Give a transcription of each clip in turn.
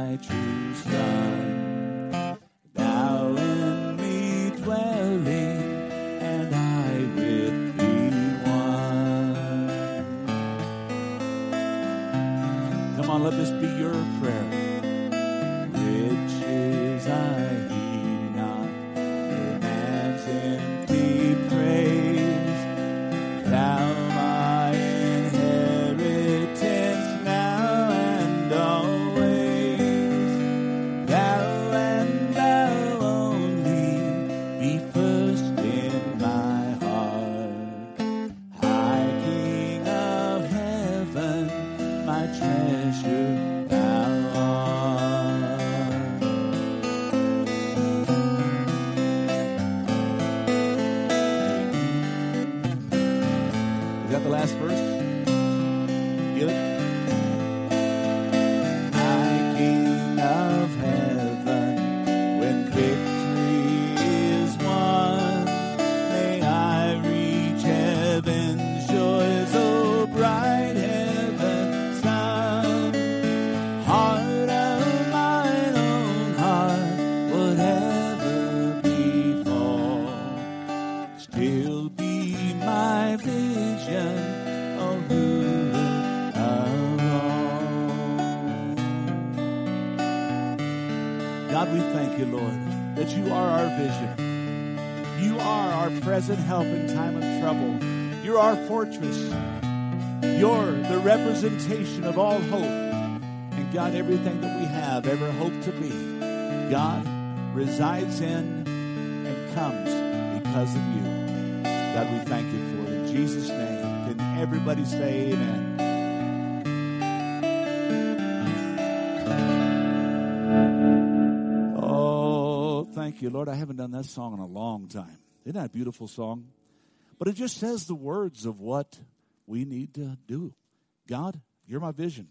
my true son. Thou in me dwelling, and I with thee one. Come on, let this be your prayer. Help in time of trouble. You're our fortress. You're the representation of all hope. And God, everything that we have ever hoped to be, God resides in and comes because of you. God, we thank you for it. In Jesus' name, can everybody say amen? Oh, thank you, Lord. I haven't done that song in a long time. Isn't that a beautiful song? But it just says the words of what we need to do. God, you're my vision.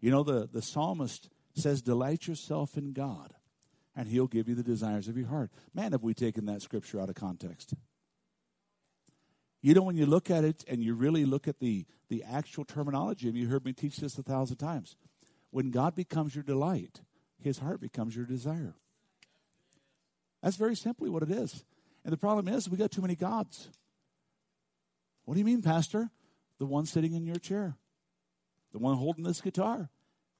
You know, the, the psalmist says, Delight yourself in God, and he'll give you the desires of your heart. Man, have we taken that scripture out of context. You know, when you look at it and you really look at the, the actual terminology, and you heard me teach this a thousand times. When God becomes your delight, his heart becomes your desire. That's very simply what it is. And the problem is, we got too many gods. What do you mean, Pastor? The one sitting in your chair, the one holding this guitar.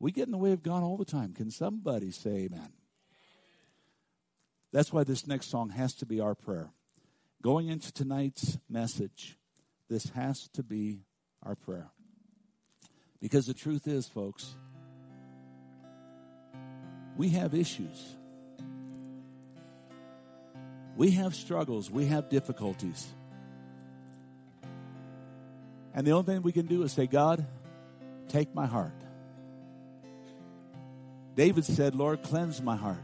We get in the way of God all the time. Can somebody say amen? That's why this next song has to be our prayer. Going into tonight's message, this has to be our prayer. Because the truth is, folks, we have issues. We have struggles. We have difficulties. And the only thing we can do is say, God, take my heart. David said, Lord, cleanse my heart.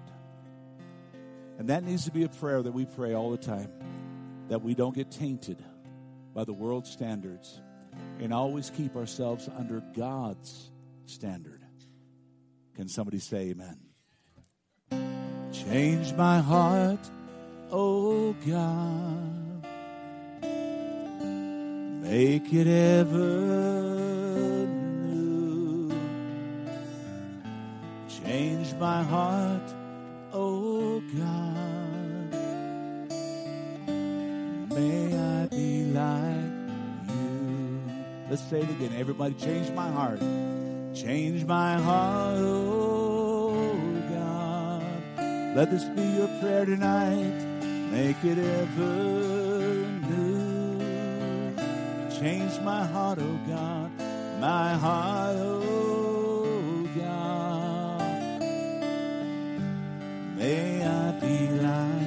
And that needs to be a prayer that we pray all the time that we don't get tainted by the world's standards and always keep ourselves under God's standard. Can somebody say amen? Change my heart, oh God. Make it ever new. Change my heart, oh God. May I be like you. Let's say it again. Everybody, change my heart. Change my heart, oh God. Let this be your prayer tonight. Make it ever new. Change my heart, oh God. My heart, oh God. May I be like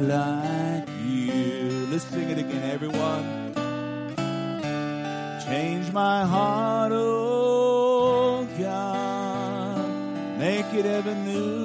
like you. Let's sing it again, everyone. Change my heart, oh God. Make it ever new.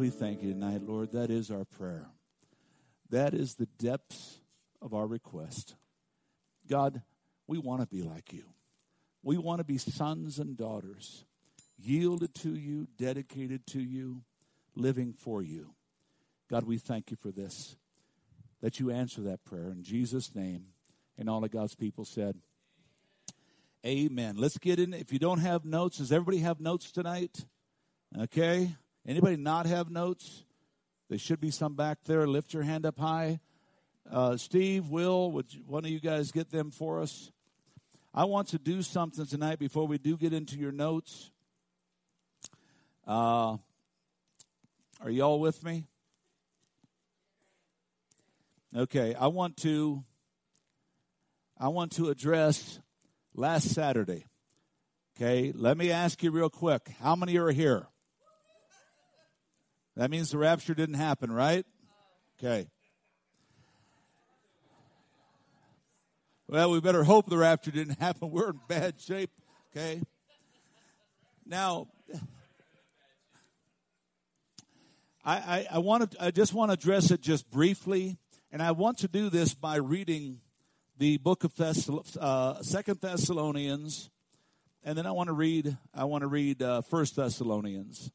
We thank you tonight, Lord. That is our prayer. That is the depths of our request. God, we want to be like you. We want to be sons and daughters, yielded to you, dedicated to you, living for you. God, we thank you for this, that you answer that prayer in Jesus' name. And all of God's people said, Amen. Let's get in. If you don't have notes, does everybody have notes tonight? Okay. Anybody not have notes? There should be some back there. Lift your hand up high. Uh, Steve, Will, would you, one of you guys get them for us? I want to do something tonight before we do get into your notes. Uh, are you all with me? Okay, I want to I want to address last Saturday. Okay, let me ask you real quick. How many are here? That means the rapture didn't happen, right? Okay. Well, we better hope the rapture didn't happen. We're in bad shape, okay? Now, I, I, I want to, I just want to address it just briefly, and I want to do this by reading the book of Thess- uh, Second Thessalonians, and then I want to read, I want to read uh, First Thessalonians.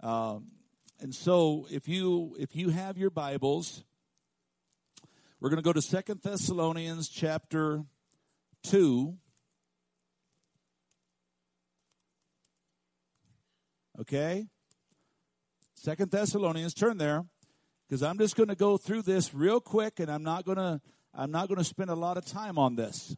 Um, and so, if you if you have your Bibles, we're going to go to Second Thessalonians chapter two. Okay, Second Thessalonians, turn there, because I'm just going to go through this real quick, and I'm not going to I'm not going to spend a lot of time on this.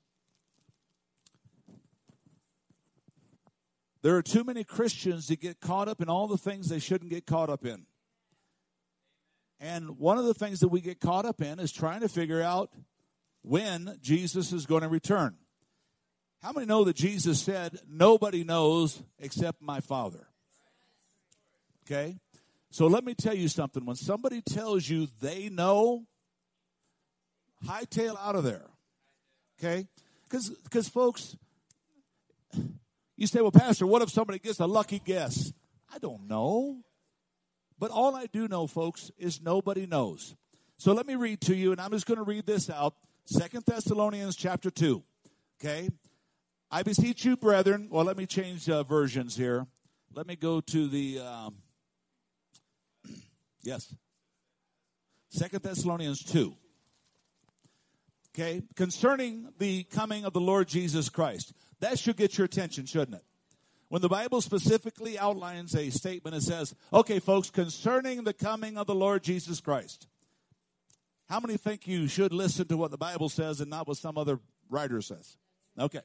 There are too many Christians that get caught up in all the things they shouldn't get caught up in. And one of the things that we get caught up in is trying to figure out when Jesus is going to return. How many know that Jesus said, Nobody knows except my Father? Okay? So let me tell you something. When somebody tells you they know, hightail out of there. Okay? Because, folks, you say, well, Pastor, what if somebody gets a lucky guess? I don't know. But all I do know, folks, is nobody knows. So let me read to you, and I'm just going to read this out. Second Thessalonians chapter 2. Okay? I beseech you, brethren. Well, let me change uh, versions here. Let me go to the. Um, yes. Second Thessalonians 2. Okay? Concerning the coming of the Lord Jesus Christ. That should get your attention, shouldn't it? When the Bible specifically outlines a statement, it says, okay, folks, concerning the coming of the Lord Jesus Christ. How many think you should listen to what the Bible says and not what some other writer says? Okay.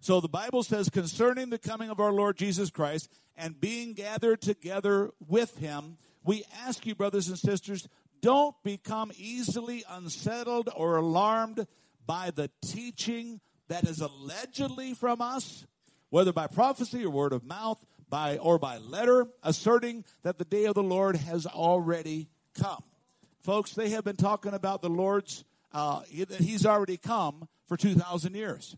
So the Bible says concerning the coming of our Lord Jesus Christ and being gathered together with him, we ask you, brothers and sisters, don't become easily unsettled or alarmed by the teaching that is allegedly from us, whether by prophecy or word of mouth, by or by letter, asserting that the day of the Lord has already come. Folks, they have been talking about the Lord's uh, He's already come for two thousand years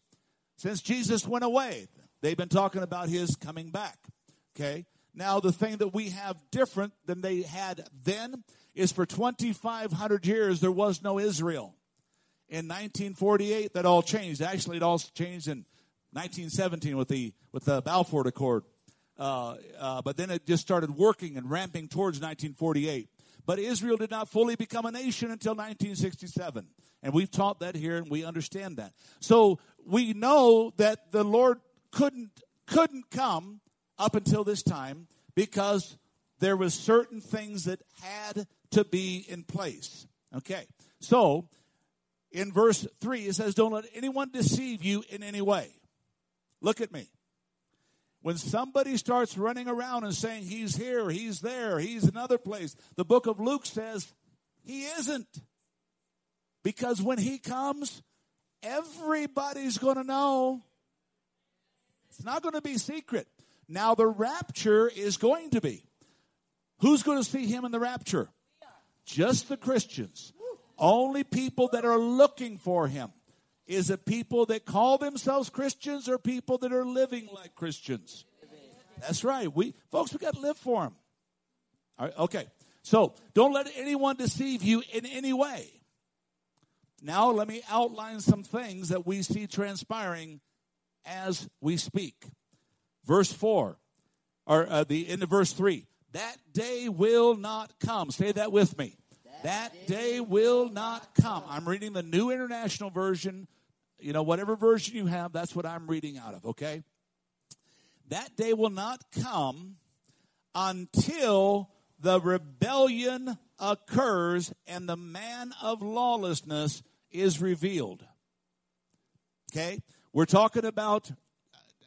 since Jesus went away. They've been talking about His coming back. Okay. Now, the thing that we have different than they had then is for 2,500 years there was no Israel. In 1948, that all changed. Actually, it all changed in 1917 with the with the Balfour Accord. Uh, uh, but then it just started working and ramping towards 1948. But Israel did not fully become a nation until 1967. And we've taught that here and we understand that. So we know that the Lord couldn't couldn't come up until this time because there was certain things that had to be in place. Okay. So in verse 3 it says don't let anyone deceive you in any way. Look at me. When somebody starts running around and saying he's here, he's there, he's another place, the book of Luke says he isn't. Because when he comes, everybody's going to know. It's not going to be secret. Now, the rapture is going to be. Who's going to see him in the rapture? Just the Christians. Only people that are looking for him. Is it people that call themselves Christians or people that are living like Christians? That's right. We folks, we got to live for them. All right, okay. So don't let anyone deceive you in any way. Now let me outline some things that we see transpiring as we speak. Verse four, or uh, the end of verse three. That day will not come. Say that with me. That, day will not come. I'm reading the New International Version you know, whatever version you have, that's what I'm reading out of, okay? That day will not come until the rebellion occurs and the man of lawlessness is revealed. Okay? We're talking about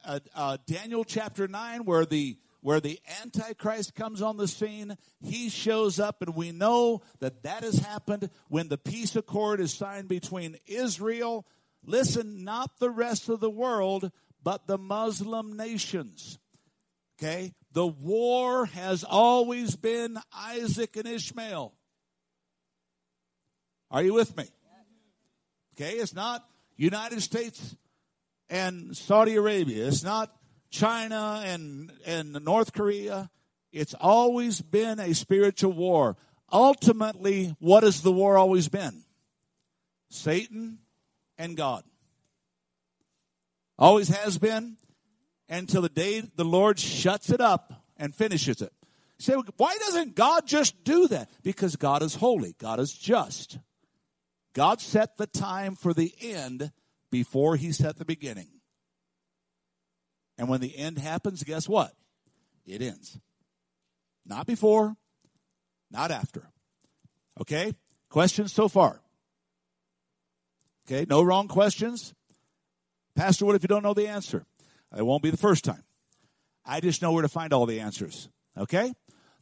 uh, uh, Daniel chapter 9 where the where the antichrist comes on the scene he shows up and we know that that has happened when the peace accord is signed between Israel Listen, not the rest of the world, but the Muslim nations. Okay? The war has always been Isaac and Ishmael. Are you with me? Okay, it's not United States and Saudi Arabia. It's not China and, and North Korea. It's always been a spiritual war. Ultimately, what has the war always been? Satan and God. Always has been until the day the Lord shuts it up and finishes it. You say, why doesn't God just do that? Because God is holy, God is just. God set the time for the end before he set the beginning. And when the end happens, guess what? It ends. Not before, not after. Okay? Questions so far? Okay, no wrong questions. Pastor, what if you don't know the answer? It won't be the first time. I just know where to find all the answers. Okay?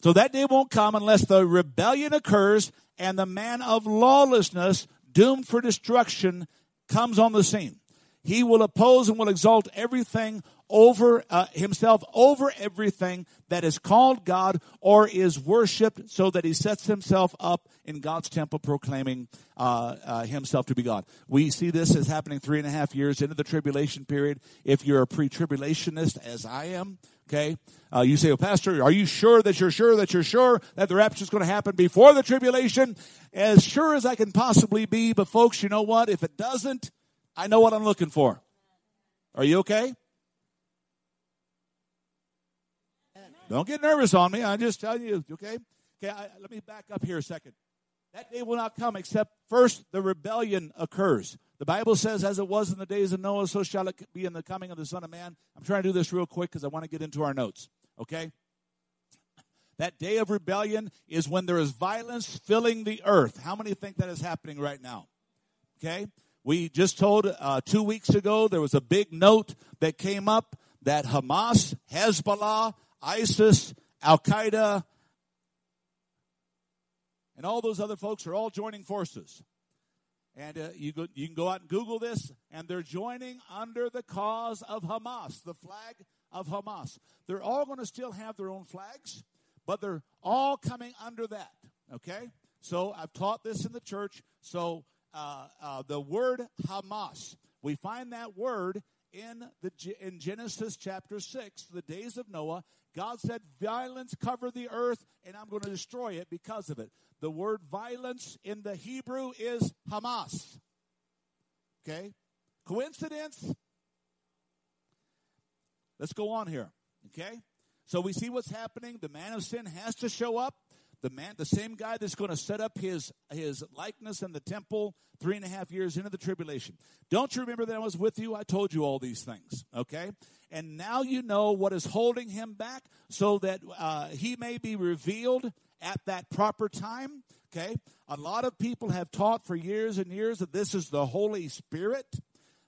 So that day won't come unless the rebellion occurs and the man of lawlessness, doomed for destruction, comes on the scene. He will oppose and will exalt everything over uh, himself over everything that is called God or is worshipped so that he sets himself up in God's temple proclaiming uh, uh, himself to be God. We see this as happening three and a half years into the tribulation period. If you're a pre-tribulationist as I am, okay, uh, you say, well, Pastor, are you sure that you're sure that you're sure that the rapture is going to happen before the tribulation? As sure as I can possibly be, but folks, you know what? If it doesn't, I know what I'm looking for. Are you okay? Don't get nervous on me. I'm just telling you, okay? Okay, I, let me back up here a second. That day will not come except first the rebellion occurs. The Bible says, as it was in the days of Noah, so shall it be in the coming of the Son of Man. I'm trying to do this real quick because I want to get into our notes, okay? That day of rebellion is when there is violence filling the earth. How many think that is happening right now? Okay? We just told uh, two weeks ago there was a big note that came up that Hamas, Hezbollah, ISIS, Al Qaeda, and all those other folks are all joining forces. And uh, you, go, you can go out and Google this, and they're joining under the cause of Hamas, the flag of Hamas. They're all going to still have their own flags, but they're all coming under that. Okay? So I've taught this in the church. So uh, uh, the word Hamas, we find that word in the in Genesis chapter six, the days of Noah. God said, "Violence cover the earth, and I'm going to destroy it because of it." The word violence in the Hebrew is Hamas. Okay, coincidence? Let's go on here. Okay, so we see what's happening. The man of sin has to show up the man, the same guy that's going to set up his his likeness in the temple three and a half years into the tribulation. Don't you remember that I was with you? I told you all these things. Okay, and now you know what is holding him back, so that uh, he may be revealed at that proper time. Okay, a lot of people have taught for years and years that this is the Holy Spirit.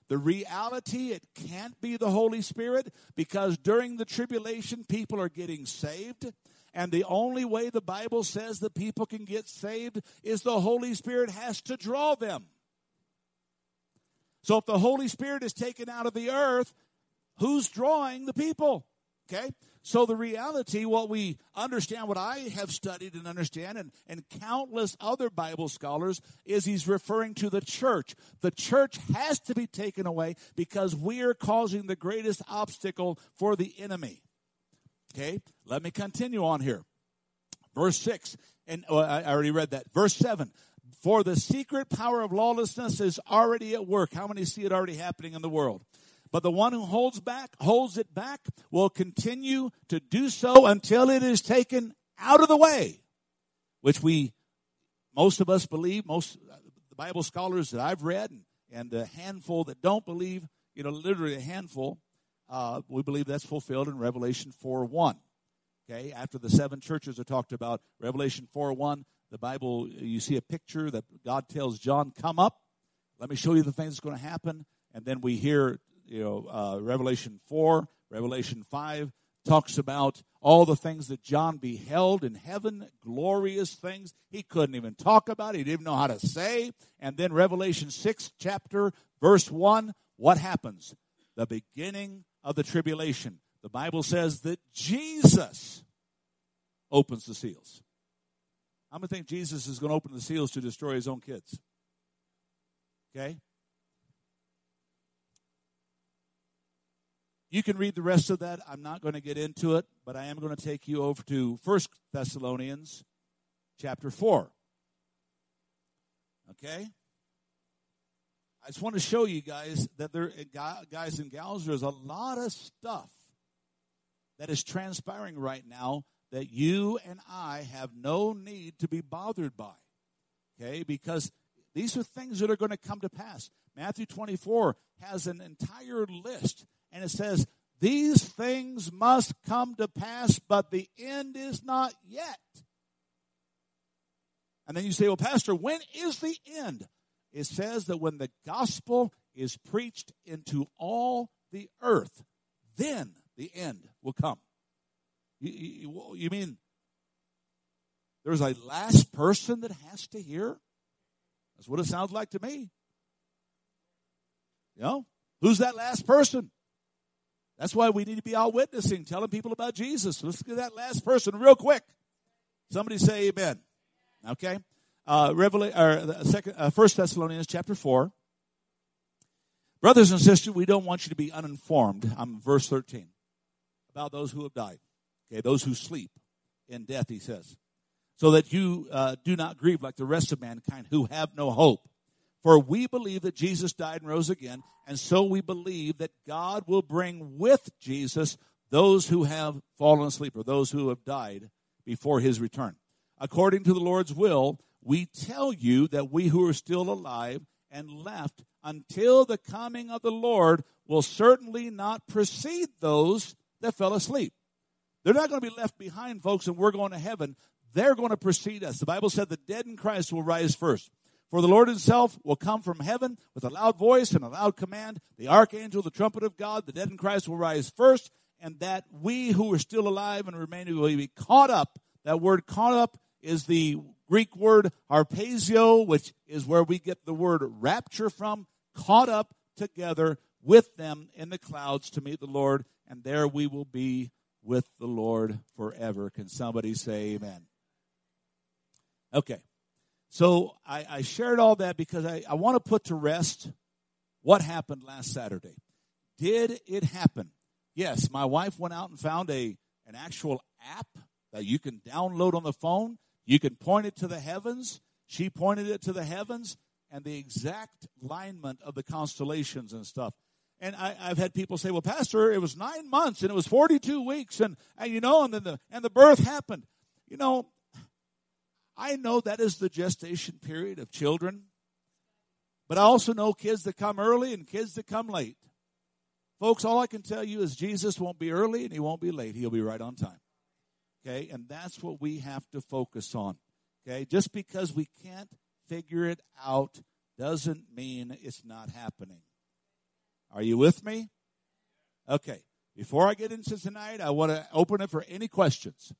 The reality, it can't be the Holy Spirit because during the tribulation, people are getting saved. And the only way the Bible says that people can get saved is the Holy Spirit has to draw them. So if the Holy Spirit is taken out of the earth, who's drawing the people? Okay? So the reality, what we understand, what I have studied and understand, and, and countless other Bible scholars, is he's referring to the church. The church has to be taken away because we are causing the greatest obstacle for the enemy. Okay, let me continue on here. Verse 6, and oh, I already read that. Verse 7 For the secret power of lawlessness is already at work. How many see it already happening in the world? But the one who holds back, holds it back, will continue to do so until it is taken out of the way, which we, most of us believe, most the Bible scholars that I've read, and, and the handful that don't believe, you know, literally a handful, uh, we believe that's fulfilled in Revelation 4 1. Okay, after the seven churches are talked about, Revelation 4 1, the Bible, you see a picture that God tells John, Come up, let me show you the things that's going to happen. And then we hear, you know, uh, Revelation 4, Revelation 5 talks about all the things that John beheld in heaven, glorious things he couldn't even talk about, he didn't know how to say. And then Revelation 6, chapter, verse 1, what happens? The beginning of the tribulation. The Bible says that Jesus opens the seals. I'm going to think Jesus is going to open the seals to destroy his own kids. Okay? You can read the rest of that. I'm not going to get into it, but I am going to take you over to First Thessalonians chapter 4. Okay? I just want to show you guys that there, eh, guys and gals, there's a lot of stuff that is transpiring right now that you and I have no need to be bothered by. Okay, because these are things that are going to come to pass. Matthew 24 has an entire list, and it says, These things must come to pass, but the end is not yet. And then you say, Well, Pastor, when is the end? It says that when the gospel is preached into all the earth, then the end will come. You, you, you mean there's a last person that has to hear? That's what it sounds like to me. You know, who's that last person? That's why we need to be out witnessing, telling people about Jesus. Let's get that last person real quick. Somebody say amen. Okay? Uh, Revelation, or second, uh, First Thessalonians chapter four. Brothers and sisters, we don't want you to be uninformed. I'm verse 13 about those who have died. Okay, those who sleep in death, he says, so that you uh, do not grieve like the rest of mankind who have no hope. For we believe that Jesus died and rose again, and so we believe that God will bring with Jesus those who have fallen asleep or those who have died before his return. According to the Lord's will, we tell you that we who are still alive and left until the coming of the Lord will certainly not precede those that fell asleep. They're not going to be left behind, folks, and we're going to heaven. They're going to precede us. The Bible said the dead in Christ will rise first. For the Lord himself will come from heaven with a loud voice and a loud command. The archangel, the trumpet of God, the dead in Christ will rise first, and that we who are still alive and remaining will be caught up. That word caught up is the Greek word harpazo, which is where we get the word rapture from, caught up together with them in the clouds to meet the Lord, and there we will be with the Lord forever. Can somebody say amen? Okay. So I, I shared all that because I, I want to put to rest what happened last Saturday. Did it happen? Yes, my wife went out and found a an actual app that you can download on the phone. You can point it to the heavens. She pointed it to the heavens and the exact alignment of the constellations and stuff. And I, have had people say, "Well, Pastor, it was nine months and it was forty-two weeks, and, and you know, and then the and the birth happened." You know, I know that is the gestation period of children, but I also know kids that come early and kids that come late. Folks, all I can tell you is Jesus won't be early and he won't be late. He'll be right on time. Okay? And that's what we have to focus on. Okay? Just because we can't figure it out doesn't mean it's not happening. Are you with me? Okay. Before I get into tonight, I want to open it for any questions.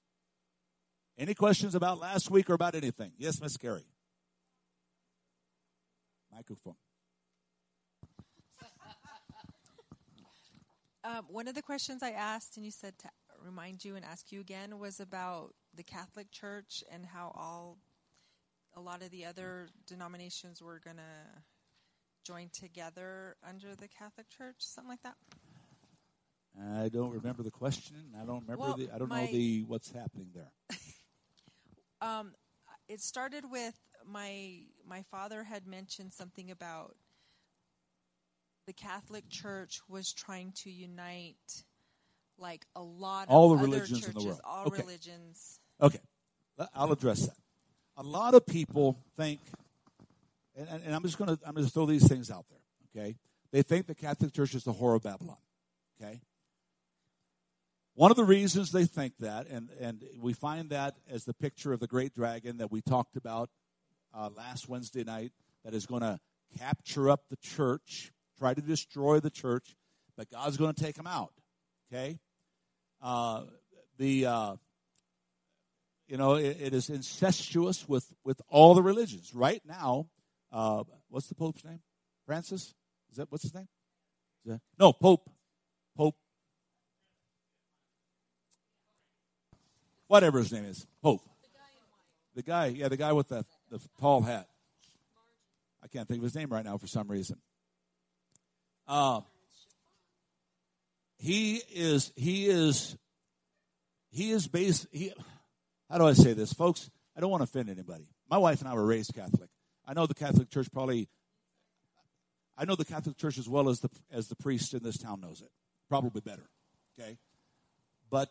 Any questions about last week or about anything? Yes, Miss Carey. Microphone. Um, one of the questions I asked, and you said to remind you and ask you again, was about the Catholic Church and how all a lot of the other denominations were going to join together under the Catholic Church, something like that. I don't remember the question. I don't remember well, the. I don't my, know the what's happening there. um, it started with my my father had mentioned something about the Catholic Church was trying to unite like a lot all of the religions churches, in the world. All okay. religions. Okay, I'll address that. A lot of people think, and, and I'm just going to I'm going to throw these things out there. Okay, they think the Catholic Church is the whore of Babylon. Okay. One of the reasons they think that, and, and we find that as the picture of the great dragon that we talked about uh, last Wednesday night, that is going to capture up the church try to destroy the church, but God's going to take them out. Okay? Uh, the uh, you know it, it is incestuous with with all the religions right now. Uh, what's the Pope's name? Francis? Is that what's his name? That, no, Pope. Pope. Whatever his name is, Pope. The guy, yeah, the guy with the, the tall hat. I can't think of his name right now for some reason. Uh, he is he is he is based he how do I say this, folks? I don't want to offend anybody. My wife and I were raised Catholic. I know the Catholic Church probably I know the Catholic Church as well as the as the priest in this town knows it. Probably better. Okay? But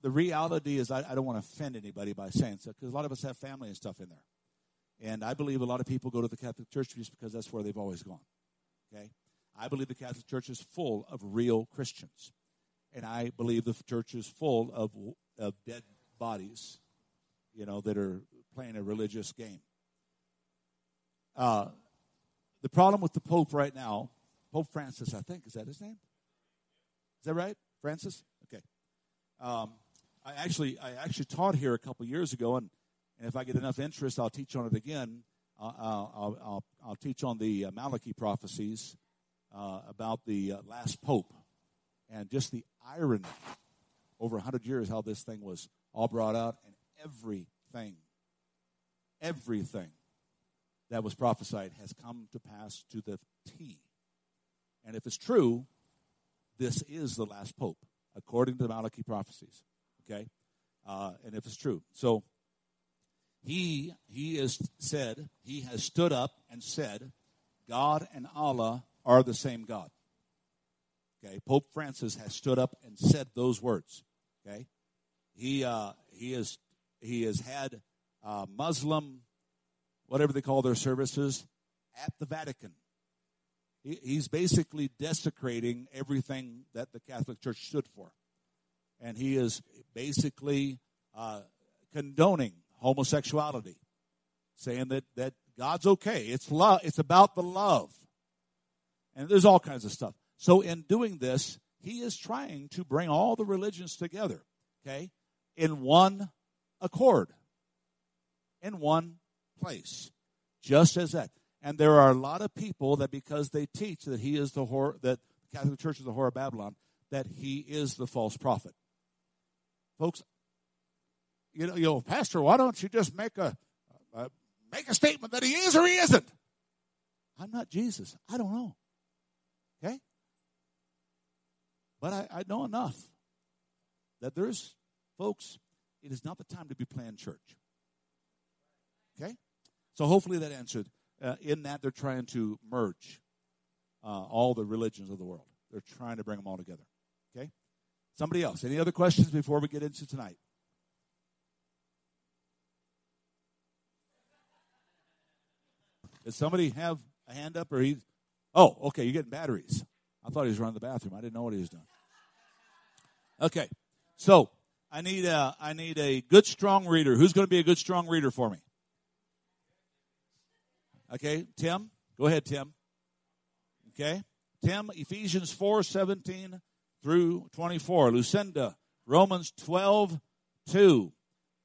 the reality is I, I don't want to offend anybody by saying so because a lot of us have family and stuff in there. And I believe a lot of people go to the Catholic Church just because that's where they've always gone. Okay? I believe the Catholic Church is full of real Christians. And I believe the church is full of, of dead bodies, you know, that are playing a religious game. Uh, the problem with the Pope right now, Pope Francis, I think, is that his name? Is that right? Francis? Okay. Um, I actually I actually taught here a couple years ago, and, and if I get enough interest, I'll teach on it again. Uh, I'll, I'll, I'll, teach on the Malachy prophecies uh, about the uh, last pope and just the irony over 100 years how this thing was all brought out and everything, everything that was prophesied has come to pass to the T. And if it's true, this is the last pope, according to the Malachy prophecies. Okay? Uh, and if it's true. So he he has said, he has stood up and said, God and Allah are the same God. Okay, Pope Francis has stood up and said those words. Okay, he uh, he has he has had uh, Muslim, whatever they call their services, at the Vatican. He, he's basically desecrating everything that the Catholic Church stood for, and he is basically uh, condoning homosexuality, saying that that God's okay. It's love. It's about the love. And there's all kinds of stuff. So in doing this, he is trying to bring all the religions together, okay, in one accord, in one place, just as that. And there are a lot of people that because they teach that he is the whore, that the Catholic Church is the whore of Babylon, that he is the false prophet. Folks, you know, you know, Pastor, why don't you just make a, a make a statement that he is or he isn't? I'm not Jesus. I don't know. Okay? But I, I know enough that there's, folks, it is not the time to be playing church. Okay? So hopefully that answered. Uh, in that, they're trying to merge uh, all the religions of the world. They're trying to bring them all together. Okay? Somebody else. Any other questions before we get into tonight? Does somebody have a hand up or he? Oh, okay. You're getting batteries. I thought he was running the bathroom. I didn't know what he was doing. Okay, so I need a I need a good strong reader. Who's going to be a good strong reader for me? Okay, Tim. Go ahead, Tim. Okay, Tim. Ephesians four seventeen through twenty four. Lucinda. Romans twelve two.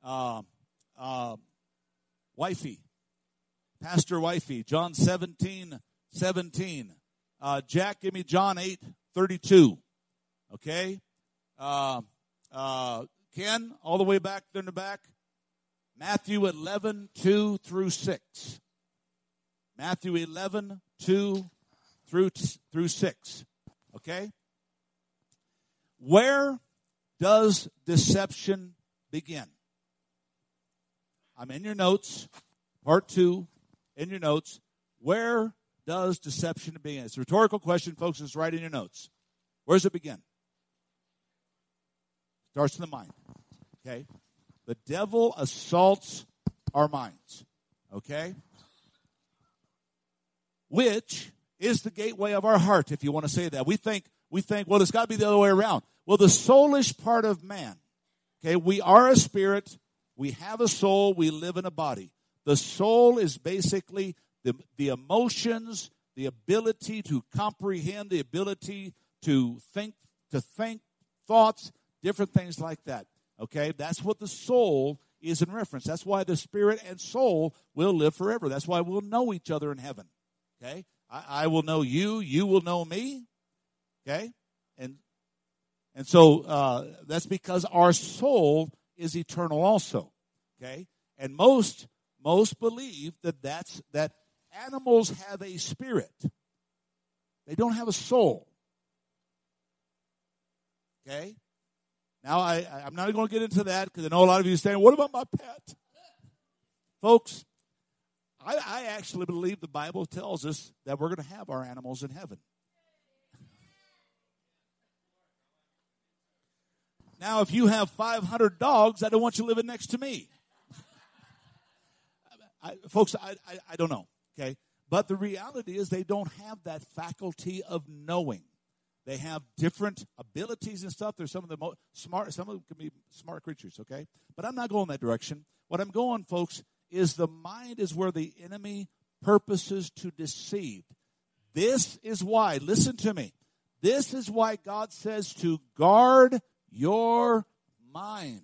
Uh, uh, wifey. Pastor Wifey. John 17 17. Uh, Jack, give me John 8 32. Okay? Uh, uh, Ken, all the way back there in the back. Matthew 11 2 through 6. Matthew 11 2 through, through 6. Okay? Where does deception begin? I'm in your notes, part two, in your notes. Where does deception begin? It's a rhetorical question, folks. It's right in your notes. Where does it begin? Starts in the mind. Okay? The devil assaults our minds. Okay? Which is the gateway of our heart, if you want to say that. We think, we think, well, it's got to be the other way around. Well, the soulish part of man, okay, we are a spirit, we have a soul, we live in a body. The soul is basically the, the emotions, the ability to comprehend, the ability to think, to think thoughts, different things like that. Okay, that's what the soul is in reference. That's why the spirit and soul will live forever. That's why we'll know each other in heaven. Okay, I, I will know you, you will know me. Okay, and and so uh, that's because our soul is eternal also. Okay, and most most believe that that's that animals have a spirit. They don't have a soul. Okay? Now, I, I'm not going to get into that because I know a lot of you are saying, what about my pet? Folks, I, I actually believe the Bible tells us that we're going to have our animals in heaven. Now, if you have 500 dogs, I don't want you living next to me. I, folks, I, I, I, don't know. Okay? But the reality is they don't have that faculty of knowing. They have different abilities and stuff. They're some of the most smart, some of them can be smart creatures, okay? But I'm not going that direction. What I'm going, folks, is the mind is where the enemy purposes to deceive. This is why, listen to me. This is why God says to guard your mind.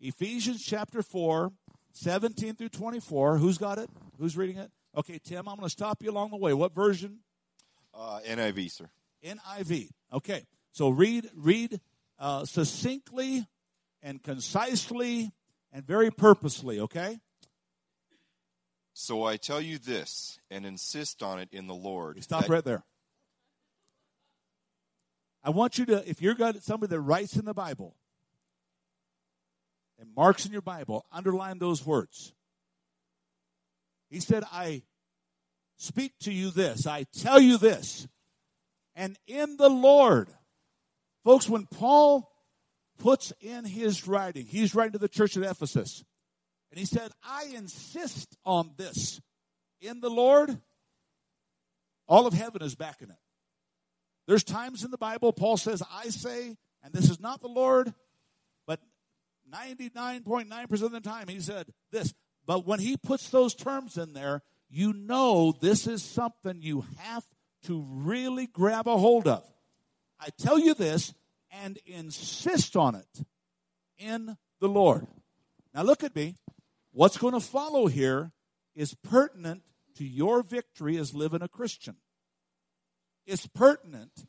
Ephesians chapter 4, 17 through 24. Who's got it? Who's reading it? Okay, Tim, I'm going to stop you along the way. What version? Uh, NIV, sir. NIV. Okay, so read read uh, succinctly and concisely and very purposely. Okay. So I tell you this, and insist on it in the Lord. Stop that- right there. I want you to, if you're got somebody that writes in the Bible and marks in your Bible, underline those words. He said, I speak to you this, I tell you this, and in the Lord. Folks, when Paul puts in his writing, he's writing to the church at Ephesus, and he said, I insist on this in the Lord. All of heaven is backing it. There's times in the Bible Paul says, I say, and this is not the Lord, but 99.9% of the time he said this. But when he puts those terms in there, you know this is something you have to really grab a hold of. I tell you this and insist on it in the Lord. Now look at me. What's going to follow here is pertinent to your victory as living a Christian. It's pertinent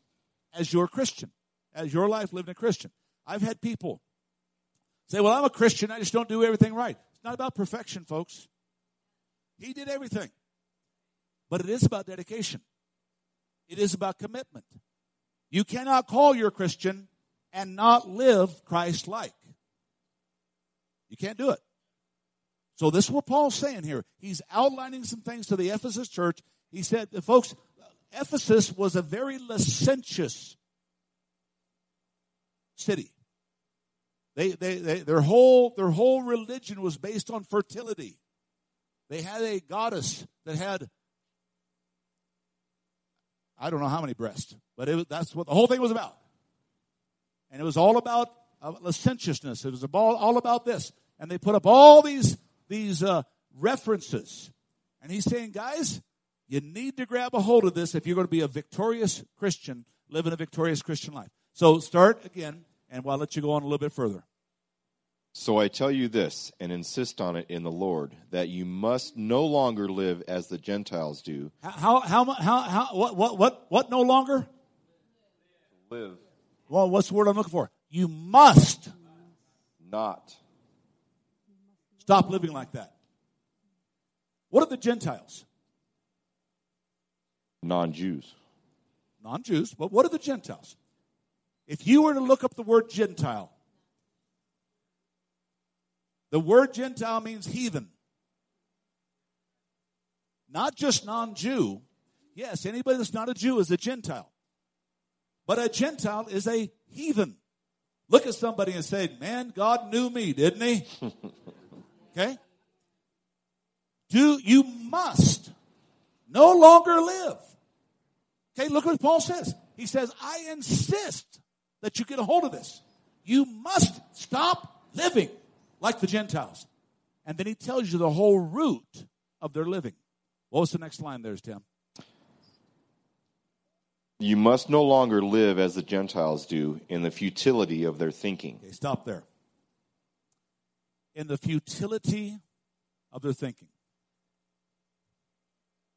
as your Christian, as your life living a Christian. I've had people say, Well, I'm a Christian, I just don't do everything right. It's not about perfection, folks. He did everything. But it is about dedication, it is about commitment. You cannot call your Christian and not live Christ like. You can't do it. So this is what Paul's saying here. He's outlining some things to the Ephesus church. He said, folks, Ephesus was a very licentious city. They, they, they, their whole their whole religion was based on fertility. They had a goddess that had I don't know how many breasts, but that's what the whole thing was about. And it was all about uh, licentiousness. It was all, all about this. And they put up all these these uh, references. And he's saying, guys, you need to grab a hold of this if you're going to be a victorious Christian, living a victorious Christian life. So start again, and I'll let you go on a little bit further. So I tell you this, and insist on it in the Lord, that you must no longer live as the Gentiles do. How, how, how, how, what, what, what, what no longer? Live. Well, what's the word I'm looking for? You must not Stop living like that. What are the Gentiles? Non Jews. Non Jews, but what are the Gentiles? If you were to look up the word Gentile, the word Gentile means heathen. Not just non Jew. Yes, anybody that's not a Jew is a Gentile. But a Gentile is a heathen. Look at somebody and say, Man, God knew me, didn't he? Okay? Do you must no longer live. Okay, look what Paul says. He says, I insist that you get a hold of this. You must stop living like the Gentiles. And then he tells you the whole root of their living. What was the next line there, Tim? You must no longer live as the Gentiles do in the futility of their thinking. Okay, stop there in the futility of their thinking.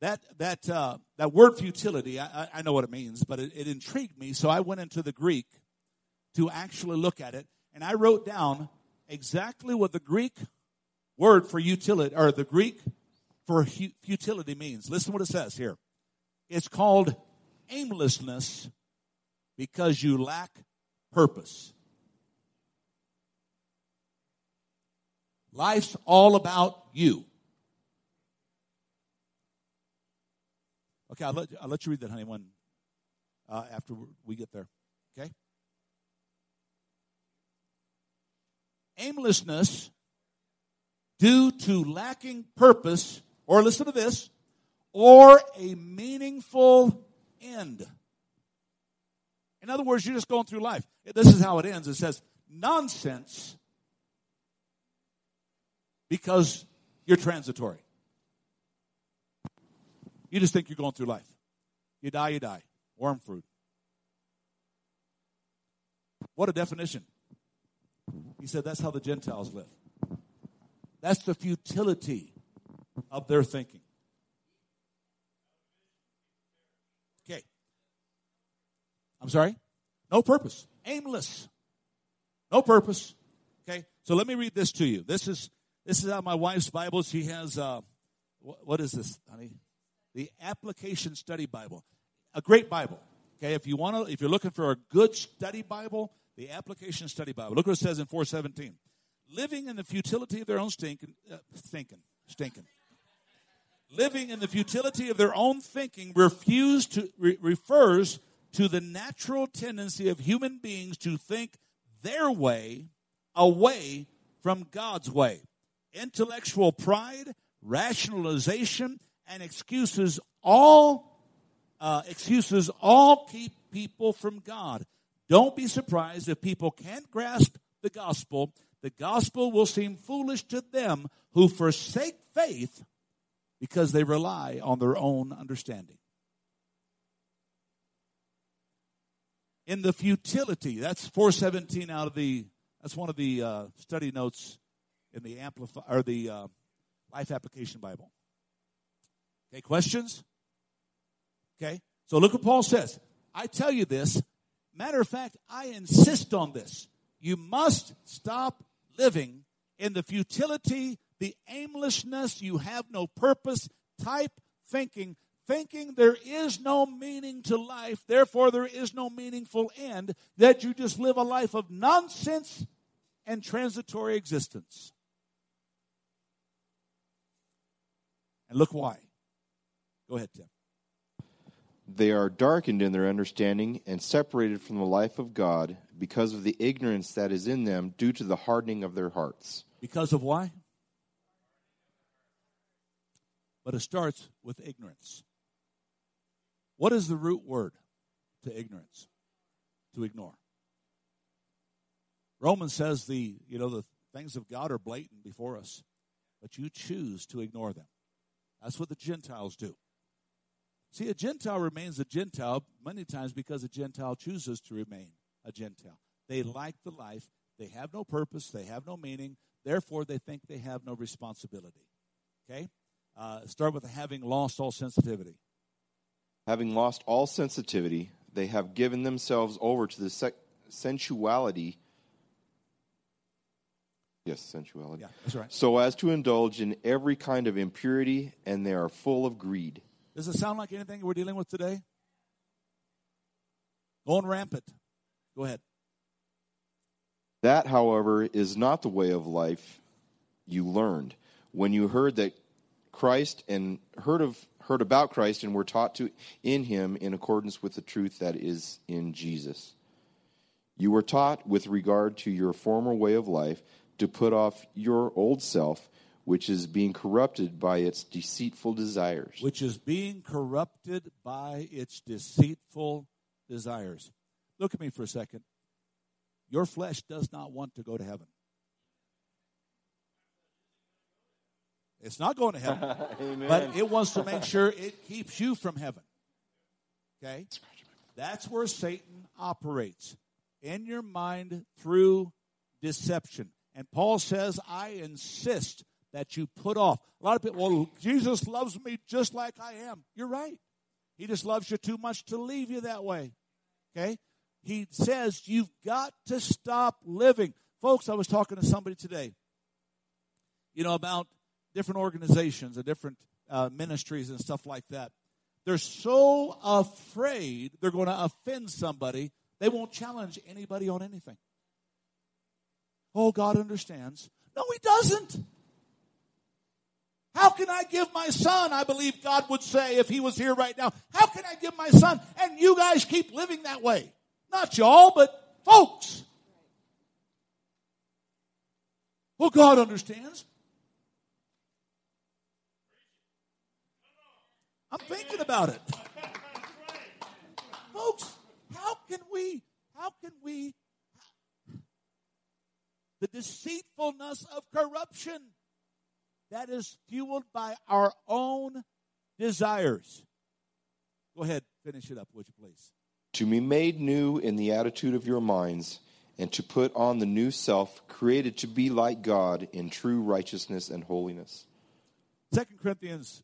That, that, uh, that word futility, I, I know what it means, but it, it intrigued me, so I went into the Greek to actually look at it, and I wrote down exactly what the Greek word for utility, or the Greek for futility means. Listen what it says here. It's called aimlessness because you lack purpose. Life's all about you. Okay, I'll let, I'll let you read that, honey, when, uh, after we get there. Okay? Aimlessness due to lacking purpose, or listen to this, or a meaningful end. In other words, you're just going through life. This is how it ends. It says, nonsense because you're transitory. You just think you're going through life. You die, you die. Worm fruit. What a definition. He said that's how the Gentiles live. That's the futility of their thinking. Okay. I'm sorry? No purpose. Aimless. No purpose. Okay. So let me read this to you. This is this is out my wife's Bible. She has, uh, what is this, honey? The Application Study Bible. A great Bible. Okay, if you want to, if you're looking for a good study Bible, the Application Study Bible. Look what it says in 417. Living in the futility of their own stinking, uh, thinking, stinking. Living in the futility of their own thinking refuse to, re- refers to the natural tendency of human beings to think their way away from God's way intellectual pride, rationalization, and excuses all uh, excuses all keep people from God. Don't be surprised if people can't grasp the gospel. The gospel will seem foolish to them who forsake faith because they rely on their own understanding. In the futility, that's 417 out of the, that's one of the uh, study notes in the Amplify, or the uh, Life Application Bible. Okay, questions? Okay, so look what Paul says. I tell you this. Matter of fact, I insist on this. You must stop living in the futility, the aimlessness, you have no purpose type thinking, thinking there is no meaning to life, therefore there is no meaningful end, that you just live a life of nonsense and transitory existence. And look why. Go ahead, Tim. They are darkened in their understanding and separated from the life of God because of the ignorance that is in them due to the hardening of their hearts. Because of why? But it starts with ignorance. What is the root word to ignorance? To ignore. Romans says the you know the things of God are blatant before us, but you choose to ignore them. That's what the Gentiles do. See, a Gentile remains a Gentile many times because a Gentile chooses to remain a Gentile. They like the life, they have no purpose, they have no meaning, therefore they think they have no responsibility. Okay? Uh, start with having lost all sensitivity. Having lost all sensitivity, they have given themselves over to the sec- sensuality. Yes, sensuality. Yeah, that's right. So as to indulge in every kind of impurity, and they are full of greed. Does it sound like anything we're dealing with today? Going rampant. Go ahead. That, however, is not the way of life you learned when you heard that Christ and heard of heard about Christ and were taught to in him in accordance with the truth that is in Jesus. You were taught with regard to your former way of life to put off your old self which is being corrupted by its deceitful desires. Which is being corrupted by its deceitful desires. Look at me for a second. Your flesh does not want to go to heaven. It's not going to heaven, but it wants to make sure it keeps you from heaven. Okay? That's where Satan operates in your mind through deception. And Paul says, I insist that you put off. A lot of people, well, Jesus loves me just like I am. You're right. He just loves you too much to leave you that way. Okay? He says you've got to stop living. Folks, I was talking to somebody today, you know, about different organizations and different uh, ministries and stuff like that. They're so afraid they're going to offend somebody, they won't challenge anybody on anything. Oh, God understands. No, He doesn't. How can I give my son? I believe God would say if he was here right now, how can I give my son? And you guys keep living that way. Not y'all, but folks. Well, God understands. I'm thinking about it. Folks, how can we, how can we, the deceitfulness of corruption that is fueled by our own desires. Go ahead, finish it up, would you please? To be made new in the attitude of your minds, and to put on the new self, created to be like God in true righteousness and holiness. Second Corinthians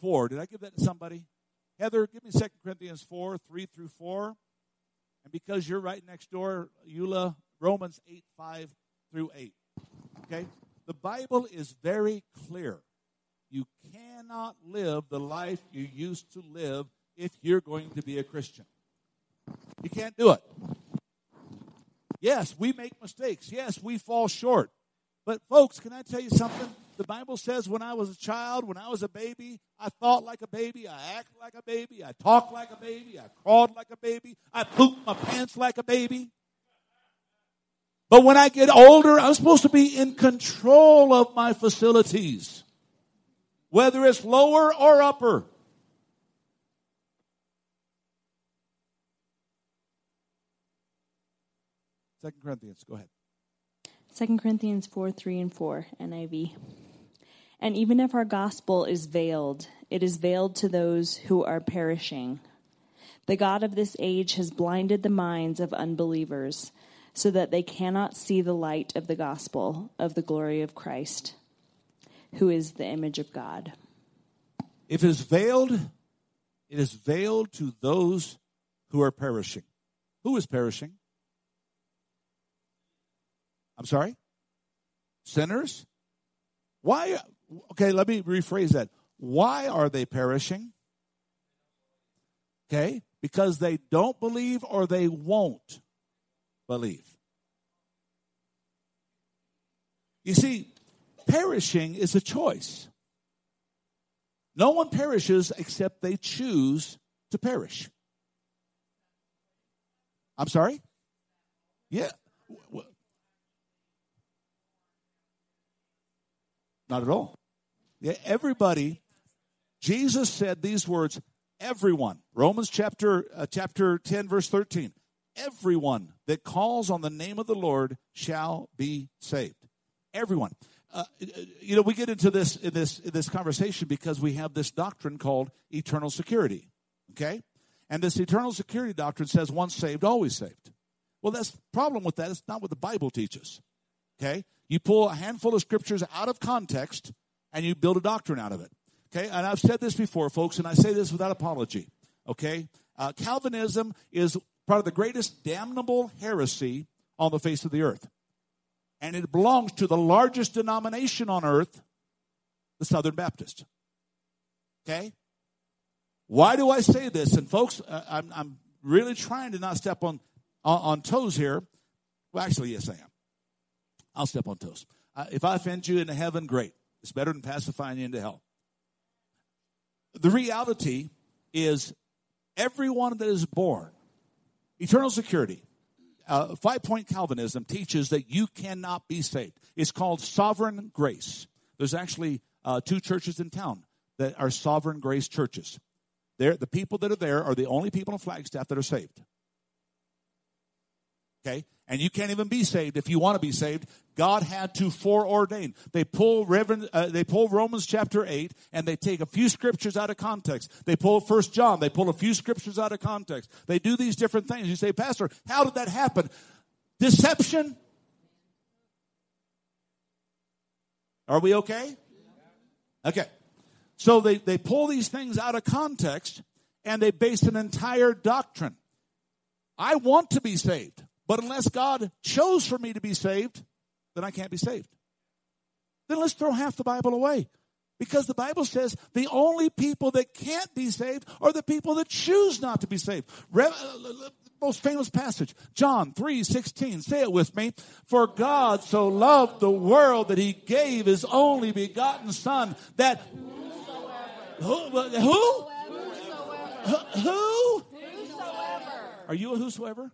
4. Did I give that to somebody? Heather, give me Second Corinthians 4, 3 through 4. And because you're right next door, Eula, Romans 8, 5 through 8. Okay? The Bible is very clear. You cannot live the life you used to live if you're going to be a Christian. You can't do it. Yes, we make mistakes. Yes, we fall short. But, folks, can I tell you something? The Bible says when I was a child, when I was a baby, I thought like a baby, I acted like a baby, I talked like a baby, I crawled like a baby, I pooped my pants like a baby. But when I get older, I'm supposed to be in control of my facilities, whether it's lower or upper. Second Corinthians, go ahead. Second Corinthians 4 3 and 4, NIV. And even if our gospel is veiled, it is veiled to those who are perishing. The God of this age has blinded the minds of unbelievers so that they cannot see the light of the gospel of the glory of Christ, who is the image of God. If it is veiled, it is veiled to those who are perishing. Who is perishing? I'm sorry? Sinners? Why? Okay, let me rephrase that. Why are they perishing? Okay, because they don't believe or they won't believe. You see, perishing is a choice. No one perishes except they choose to perish. I'm sorry? Yeah. Not at all. Yeah, everybody, Jesus said these words, everyone. Romans chapter uh, chapter 10 verse 13. Everyone that calls on the name of the Lord shall be saved. Everyone. Uh, you know, we get into this in this in this conversation because we have this doctrine called eternal security. Okay? And this eternal security doctrine says once saved, always saved. Well, that's the problem with that. It's not what the Bible teaches. Okay? You pull a handful of scriptures out of context and you build a doctrine out of it. Okay? And I've said this before, folks, and I say this without apology. Okay? Uh, Calvinism is part of the greatest damnable heresy on the face of the earth. And it belongs to the largest denomination on earth, the Southern Baptist. Okay? Why do I say this? And folks, uh, I'm, I'm really trying to not step on, on, on toes here. Well, actually, yes, I am. I'll step on toes. Uh, if I offend you into heaven, great. It's better than pacifying you into hell. The reality is everyone that is born, eternal security, uh, five point Calvinism teaches that you cannot be saved. It's called sovereign grace. There's actually uh, two churches in town that are sovereign grace churches. They're, the people that are there are the only people in Flagstaff that are saved. Okay? And you can't even be saved if you want to be saved. God had to foreordain. They pull Reverend, uh, they pull Romans chapter 8 and they take a few scriptures out of context. They pull First John, they pull a few scriptures out of context. They do these different things. You say, Pastor, how did that happen? Deception? Are we okay? Okay. So they, they pull these things out of context and they base an entire doctrine. I want to be saved, but unless God chose for me to be saved, then I can't be saved. Then let's throw half the Bible away. Because the Bible says the only people that can't be saved are the people that choose not to be saved. Re- uh, most famous passage, John 3 16. Say it with me. For God so loved the world that he gave his only begotten Son, that who? Who? Who? Are you a whosoever?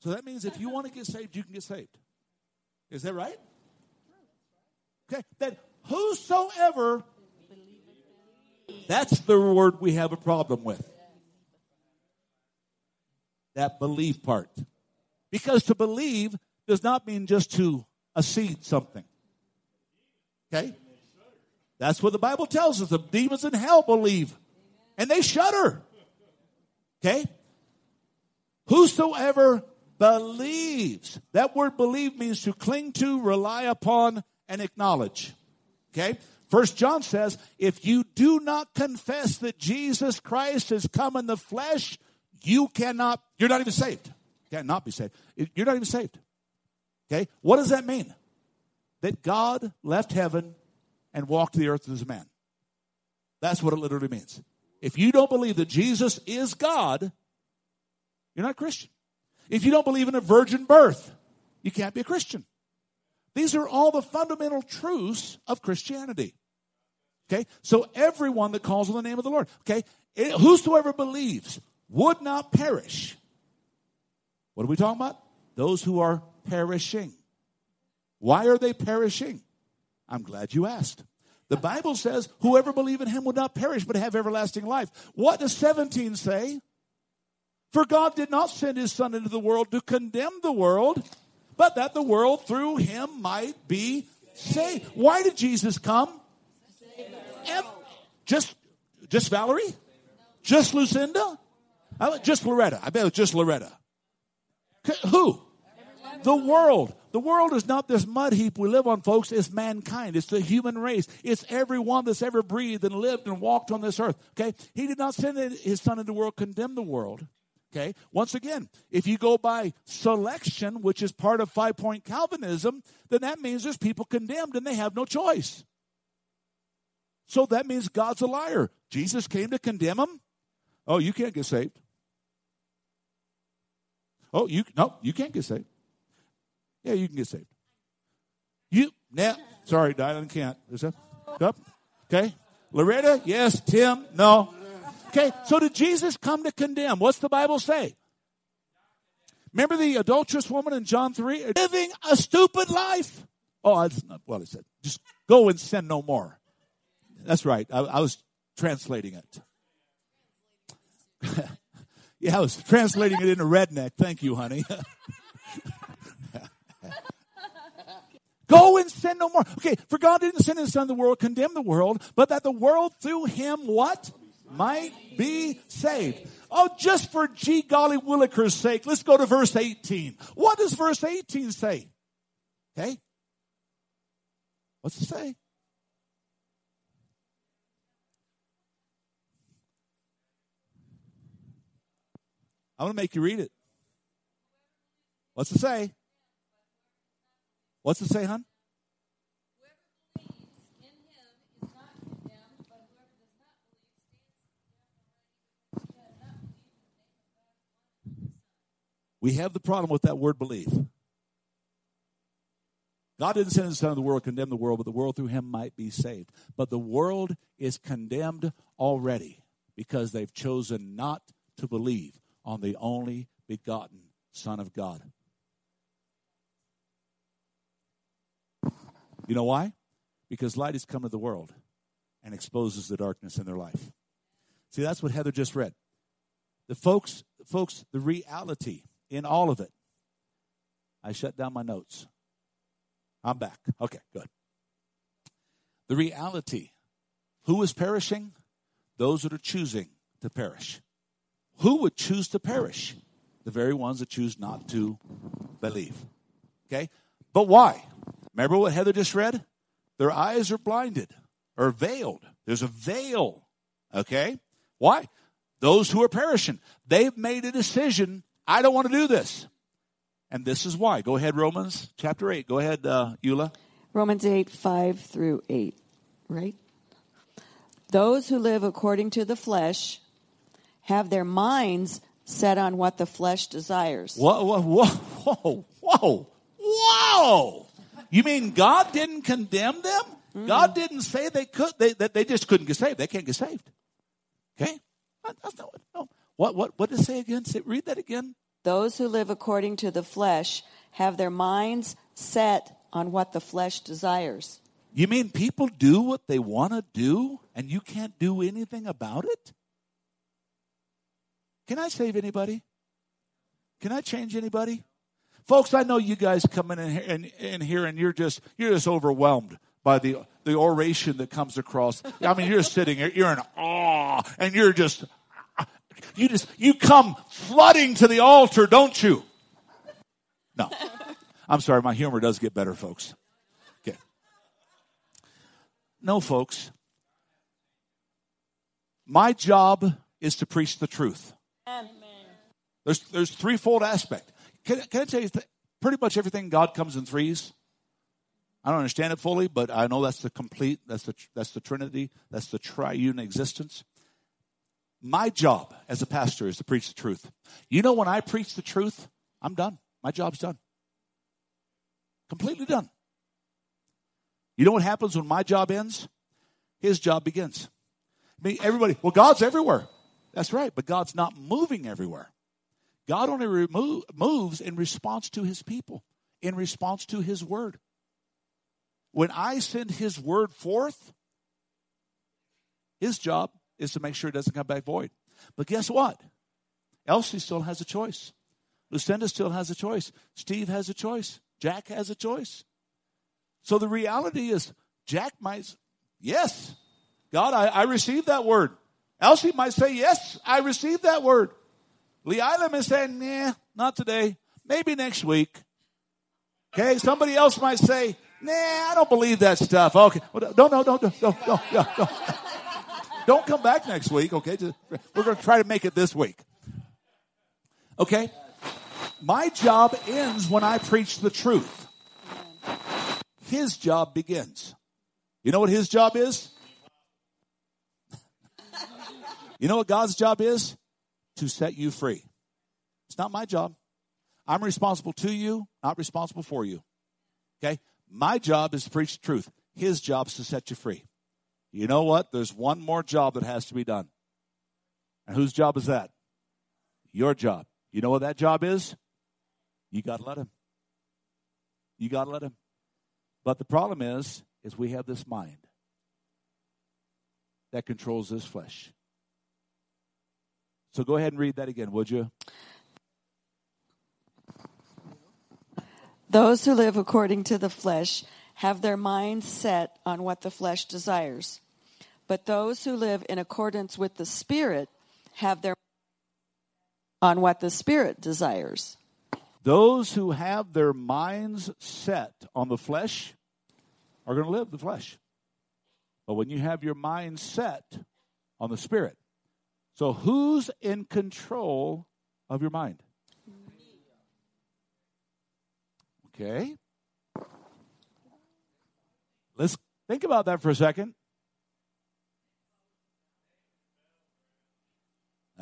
So that means if you want to get saved, you can get saved. Is that right? Okay. That whosoever, that's the word we have a problem with. That believe part. Because to believe does not mean just to accede something. Okay? That's what the Bible tells us. The demons in hell believe and they shudder. Okay? Whosoever believes. That word believe means to cling to, rely upon, and acknowledge. Okay? First John says, if you do not confess that Jesus Christ has come in the flesh, you cannot, you're not even saved. Cannot be saved. You're not even saved. Okay? What does that mean? That God left heaven and walked the earth as a man. That's what it literally means. If you don't believe that Jesus is God, you're not Christian. If you don't believe in a virgin birth, you can't be a Christian. These are all the fundamental truths of Christianity. Okay? So everyone that calls on the name of the Lord, okay? whosoever believes would not perish. What are we talking about? Those who are perishing. Why are they perishing? I'm glad you asked. The Bible says, whoever believe in him would not perish but have everlasting life. What does 17 say? For God did not send his son into the world to condemn the world, but that the world through him might be saved. Why did Jesus come? Just, just Valerie? Just Lucinda? Just Loretta. I bet it was just Loretta. Who? The world. The world is not this mud heap we live on, folks. It's mankind. It's the human race. It's everyone that's ever breathed and lived and walked on this earth. Okay? He did not send his son into the world, condemn the world. Okay? Once again, if you go by selection, which is part of five point Calvinism, then that means there's people condemned and they have no choice. So that means God's a liar. Jesus came to condemn them. Oh, you can't get saved. Oh, you no, you can't get saved. Yeah, you can get saved. You, nah, sorry, Dylan can't. Is that? Okay. Loretta, yes. Tim, no. Okay, so did Jesus come to condemn? What's the Bible say? Remember the adulterous woman in John 3? Living a stupid life. Oh, that's not what I said. Just go and sin no more. That's right. I, I was translating it. yeah, I was translating it into redneck. Thank you, honey. Go and sin no more. Okay, for God didn't send his son to the world, condemn the world, but that the world through him what? Might be saved. Oh, just for G. Golly Williker's sake, let's go to verse 18. What does verse 18 say? Okay? What's it say? I'm going to make you read it. What's it say? What's it say, hon? We have the problem with that word believe. God didn't send his son to the world, condemn the world, but the world through him might be saved. But the world is condemned already because they've chosen not to believe on the only begotten Son of God. You know why? Because light has come to the world and exposes the darkness in their life. See, that's what Heather just read. The folks, folks, the reality in all of it. I shut down my notes. I'm back. Okay, good. The reality. Who is perishing? Those that are choosing to perish. Who would choose to perish? The very ones that choose not to believe. Okay? But why? Remember what Heather just read? Their eyes are blinded or veiled. There's a veil. Okay? Why? Those who are perishing. They've made a decision. I don't want to do this. And this is why. Go ahead, Romans chapter 8. Go ahead, uh, Eula. Romans 8, 5 through 8, right? Those who live according to the flesh have their minds set on what the flesh desires. Whoa, whoa, whoa, whoa, whoa, whoa. You mean God didn't condemn them? God didn't say they could, they, that they just couldn't get saved. They can't get saved. Okay? That's not what, no. What, what, what did it say again? Say, read that again. Those who live according to the flesh have their minds set on what the flesh desires. You mean people do what they want to do and you can't do anything about it? Can I save anybody? Can I change anybody? Folks, I know you guys come in, in, in here and you're just you're just overwhelmed by the the oration that comes across. I mean, you're sitting here, you're in awe, and you're just you just you come flooding to the altar, don't you? No. I'm sorry, my humor does get better, folks. Okay. No, folks. My job is to preach the truth. There's there's threefold aspect. Can, can I tell you th- pretty much everything God comes in threes? I don't understand it fully, but I know that's the complete, that's the that's the Trinity, that's the triune existence. My job as a pastor is to preach the truth. You know, when I preach the truth, I'm done. My job's done. Completely done. You know what happens when my job ends? His job begins. I mean, everybody, well, God's everywhere. That's right, but God's not moving everywhere. God only remo- moves in response to his people, in response to his word. When I send his word forth, his job is to make sure it doesn't come back void. But guess what? Elsie still has a choice. Lucinda still has a choice. Steve has a choice. Jack has a choice. So the reality is, Jack might, yes, God, I, I received that word. Elsie might say, Yes, I received that word. Leila is saying, Nah, not today. Maybe next week. Okay, somebody else might say, Nah, I don't believe that stuff. Okay, well, no, don't, don't, don't, don't, don't, don't. Don't come back next week. Okay, Just, we're going to try to make it this week. Okay, my job ends when I preach the truth. His job begins. You know what his job is? You know what God's job is? To set you free. It's not my job. I'm responsible to you, not responsible for you. Okay? My job is to preach the truth. His job is to set you free. You know what? There's one more job that has to be done. And whose job is that? Your job. You know what that job is? You got to let him. You got to let him. But the problem is is we have this mind that controls this flesh. So go ahead and read that again, would you? Those who live according to the flesh have their minds set on what the flesh desires. But those who live in accordance with the Spirit have their on what the Spirit desires. Those who have their minds set on the flesh are going to live the flesh. But when you have your mind set on the Spirit, so who's in control of your mind? Okay. Let's think about that for a second.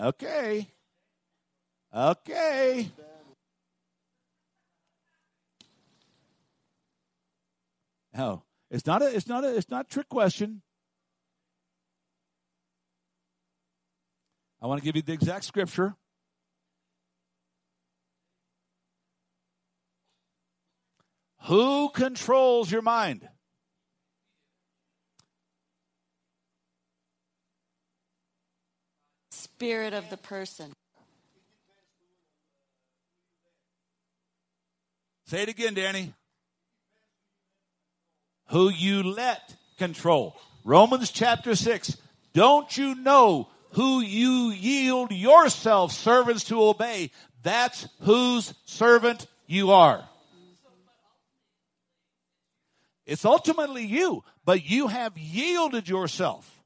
Okay. Okay. No, it's not a. It's not a. It's not a trick question. I want to give you the exact scripture. Who controls your mind? Spirit of the person. Say it again, Danny. Who you let control. Romans chapter 6. Don't you know who you yield yourself servants to obey? That's whose servant you are. It's ultimately you, but you have yielded yourself.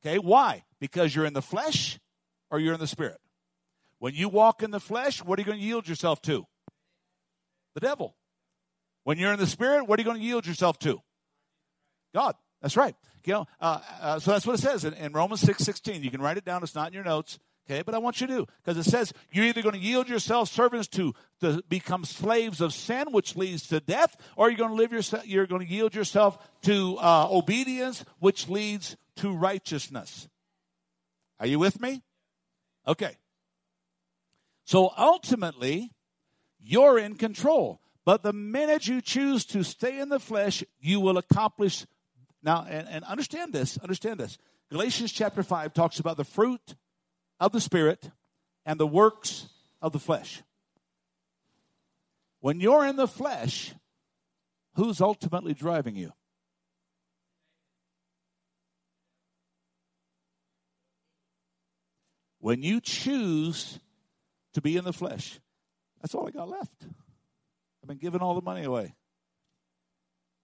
Okay, why? Because you're in the flesh or you're in the spirit. When you walk in the flesh, what are you going to yield yourself to? The devil. When you're in the spirit, what are you going to yield yourself to? God. That's right. You know, uh, uh, so that's what it says in, in Romans 6 16. You can write it down, it's not in your notes. Okay, but I want you to because it says you're either going to yield yourself servants to, to become slaves of sin, which leads to death, or you're going to live yourself. You're going to yield yourself to uh, obedience, which leads to righteousness. Are you with me? Okay. So ultimately, you're in control. But the minute you choose to stay in the flesh, you will accomplish. Now, and, and understand this, understand this. Galatians chapter 5 talks about the fruit of the Spirit and the works of the flesh. When you're in the flesh, who's ultimately driving you? When you choose to be in the flesh, that's all I got left. I've been giving all the money away.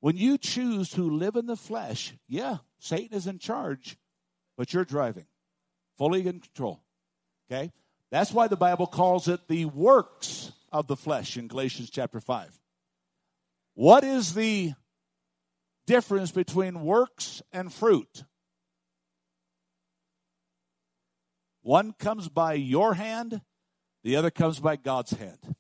When you choose to live in the flesh, yeah, Satan is in charge, but you're driving, fully in control. Okay? That's why the Bible calls it the works of the flesh in Galatians chapter 5. What is the difference between works and fruit? One comes by your hand, the other comes by God's hand.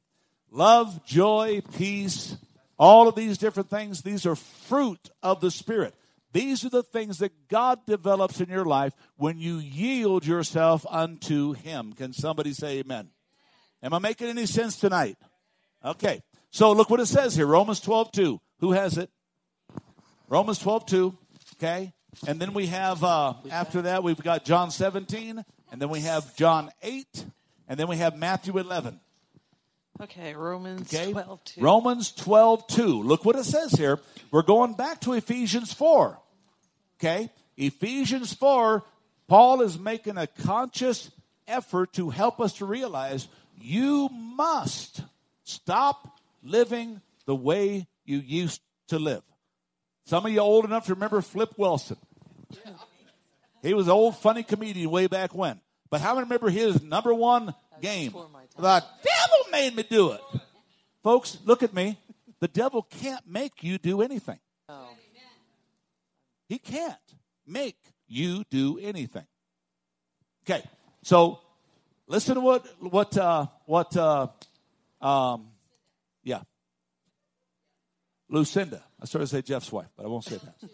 Love, joy, peace, all of these different things, these are fruit of the Spirit. These are the things that God develops in your life when you yield yourself unto Him. Can somebody say amen? Am I making any sense tonight? Okay. So look what it says here Romans 12 2. Who has it? Romans 12 2. Okay. And then we have, uh, after that, we've got John 17. And then we have John 8. And then we have Matthew 11. Okay, Romans Okay? 12 2. Romans 12 2. Look what it says here. We're going back to Ephesians 4. Okay? Ephesians 4, Paul is making a conscious effort to help us to realize you must stop living the way you used to live. Some of you old enough to remember Flip Wilson. He was an old funny comedian way back when. But how many remember his number one game? The devil made me do it. Folks, look at me. The devil can't make you do anything. He can't make you do anything. Okay, so listen to what what uh, what uh, um, yeah, Lucinda. I started to say Jeff's wife, but I won't say that.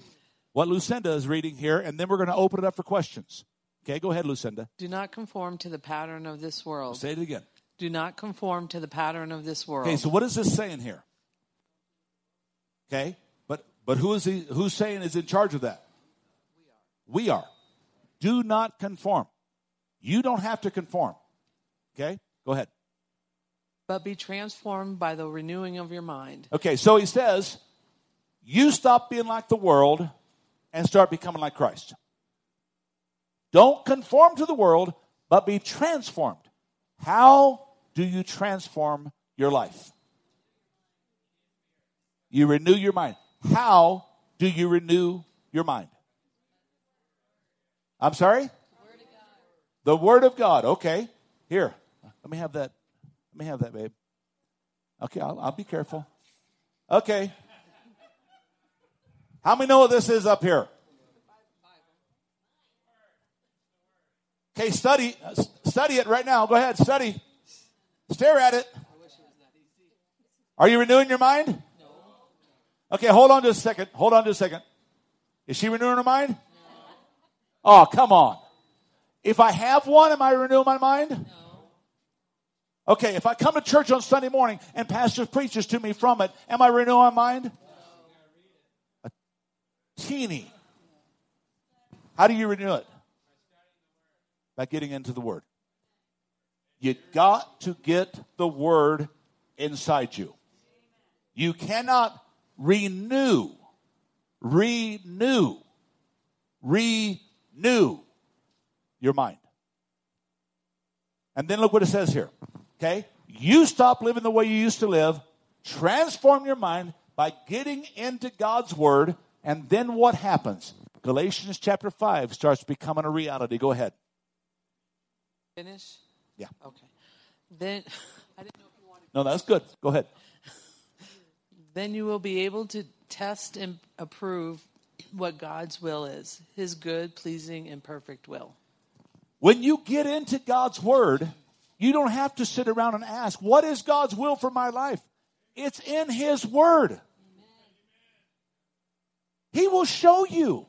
What Lucinda is reading here, and then we're going to open it up for questions. Okay, go ahead, Lucinda. Do not conform to the pattern of this world. Say it again. Do not conform to the pattern of this world. Okay, so what is this saying here? Okay, but but who is he? Who's saying is in charge of that? We are. We are. Do not conform. You don't have to conform. Okay, go ahead. but be transformed by the renewing of your mind. Okay, so he says, you stop being like the world and start becoming like Christ. Don't conform to the world, but be transformed. How do you transform your life? You renew your mind. How do you renew your mind? I'm sorry? The Word of God. Okay. Here. Let me have that. Let me have that, babe. Okay, I'll, I'll be careful. Okay. How many know what this is up here? Okay, study uh, study it right now. Go ahead, study. Stare at it. Are you renewing your mind? No. Okay, hold on just a second. Hold on just a second. Is she renewing her mind? Oh, come on. If I have one, am I renewing my mind? No. Okay, if I come to church on Sunday morning and pastor preaches to me from it, am I renewing my mind? Teeny. How do you renew it? By getting into the Word. You got to get the Word inside you. You cannot renew, renew, renew your mind. And then look what it says here. Okay? You stop living the way you used to live, transform your mind by getting into God's Word, and then what happens? Galatians chapter 5 starts becoming a reality. Go ahead. Finish? Yeah. Okay. Then I didn't know if you wanted No, that's good. Go ahead. then you will be able to test and approve what God's will is, his good, pleasing, and perfect will. When you get into God's Word, you don't have to sit around and ask, What is God's will for my life? It's in His Word. He will show you.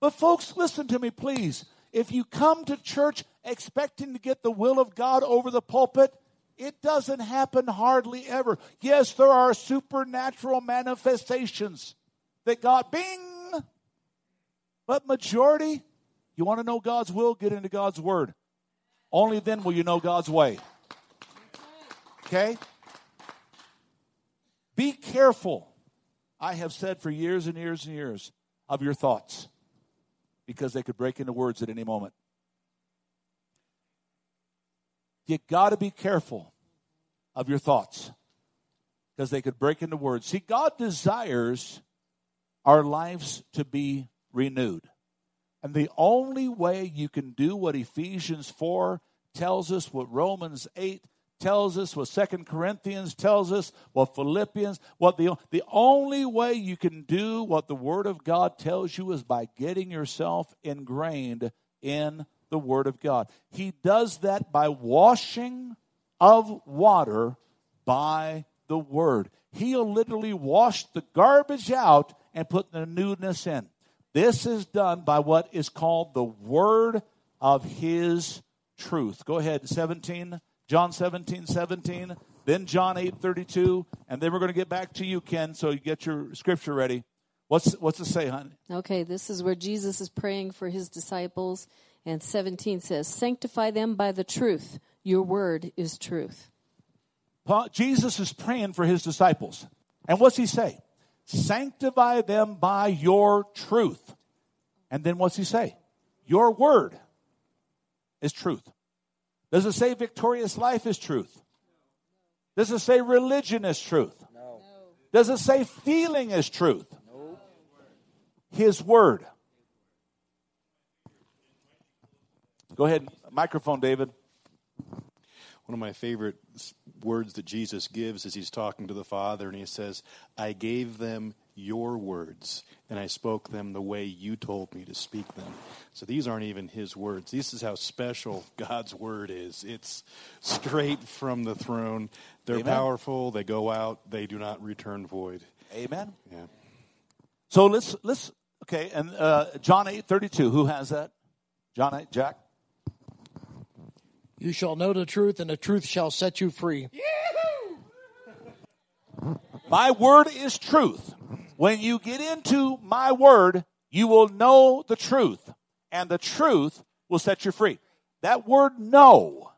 But, folks, listen to me, please. If you come to church expecting to get the will of God over the pulpit, it doesn't happen hardly ever. Yes, there are supernatural manifestations that God, bing, but majority, you want to know God's will, get into God's word. Only then will you know God's way. Okay? Be careful. I have said for years and years and years of your thoughts because they could break into words at any moment. You got to be careful of your thoughts because they could break into words. See, God desires our lives to be renewed. And the only way you can do what Ephesians 4 tells us, what Romans 8 tells us, what Second Corinthians tells us, what Philippians, what the the only way you can do what the Word of God tells you is by getting yourself ingrained in the Word of God. He does that by washing of water by the Word. He'll literally wash the garbage out and put the newness in. This is done by what is called the Word of His truth. Go ahead, 17, John 17, 17, then John 8, 32, and then we're going to get back to you, Ken, so you get your scripture ready. What's, what's it say, honey? Okay, this is where Jesus is praying for his disciples. And 17 says, Sanctify them by the truth. Your word is truth. Paul, Jesus is praying for his disciples. And what's he say? Sanctify them by your truth. And then what's he say? Your word is truth. Does it say victorious life is truth? Does it say religion is truth? No. Does it say feeling is truth? No. His word. Go ahead, microphone, David. One of my favorite words that Jesus gives is he's talking to the Father and he says, I gave them your words and I spoke them the way you told me to speak them. So these aren't even his words. This is how special God's word is. It's straight from the throne. They're Amen. powerful, they go out, they do not return void. Amen. Yeah. So let's let's okay, and uh, John 8:32, who has that? John 8, Jack. You shall know the truth, and the truth shall set you free. My word is truth. When you get into my word, you will know the truth, and the truth will set you free. That word know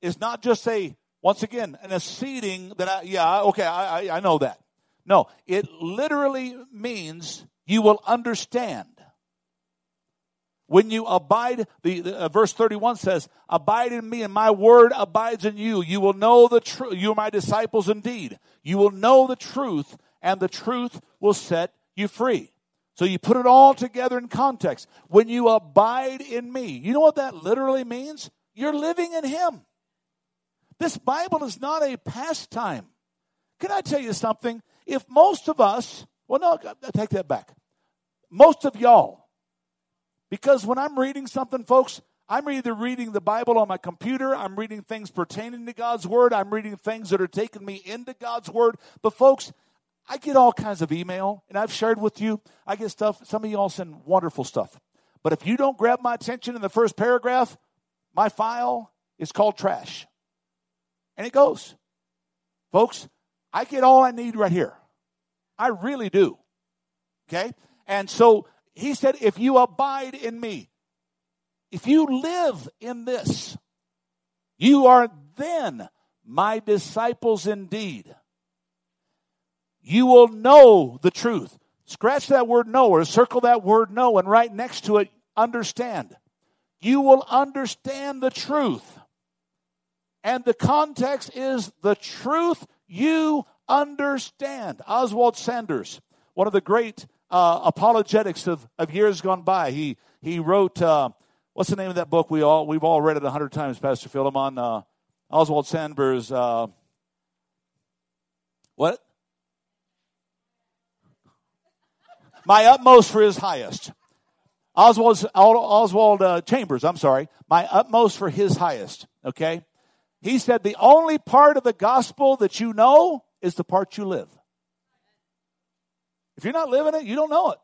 is not just a, once again, an acceding that I, yeah, okay, I, I know that. No, it literally means you will understand. When you abide, the, the uh, verse 31 says, abide in me and my word abides in you. You will know the truth. You are my disciples indeed. You will know the truth and the truth will set you free. So you put it all together in context. When you abide in me, you know what that literally means? You're living in him. This Bible is not a pastime. Can I tell you something? If most of us, well, no, I take that back. Most of y'all because when I'm reading something, folks, I'm either reading the Bible on my computer, I'm reading things pertaining to God's Word, I'm reading things that are taking me into God's Word. But, folks, I get all kinds of email, and I've shared with you. I get stuff, some of y'all send wonderful stuff. But if you don't grab my attention in the first paragraph, my file is called trash. And it goes. Folks, I get all I need right here. I really do. Okay? And so he said, if you abide in me, if you live in this, you are then my disciples indeed. You will know the truth. Scratch that word know or circle that word know and right next to it, understand. You will understand the truth. And the context is the truth you understand. Oswald Sanders, one of the great uh, apologetics of, of years gone by. He he wrote uh, what's the name of that book? We all we've all read it a hundred times, Pastor Philemon. Uh, Oswald Sanders. Uh, what? My utmost for his highest. Oswald Oswald uh, Chambers. I'm sorry. My utmost for his highest. Okay. He said the only part of the gospel that you know is the part you live. If you're not living it, you don't know it.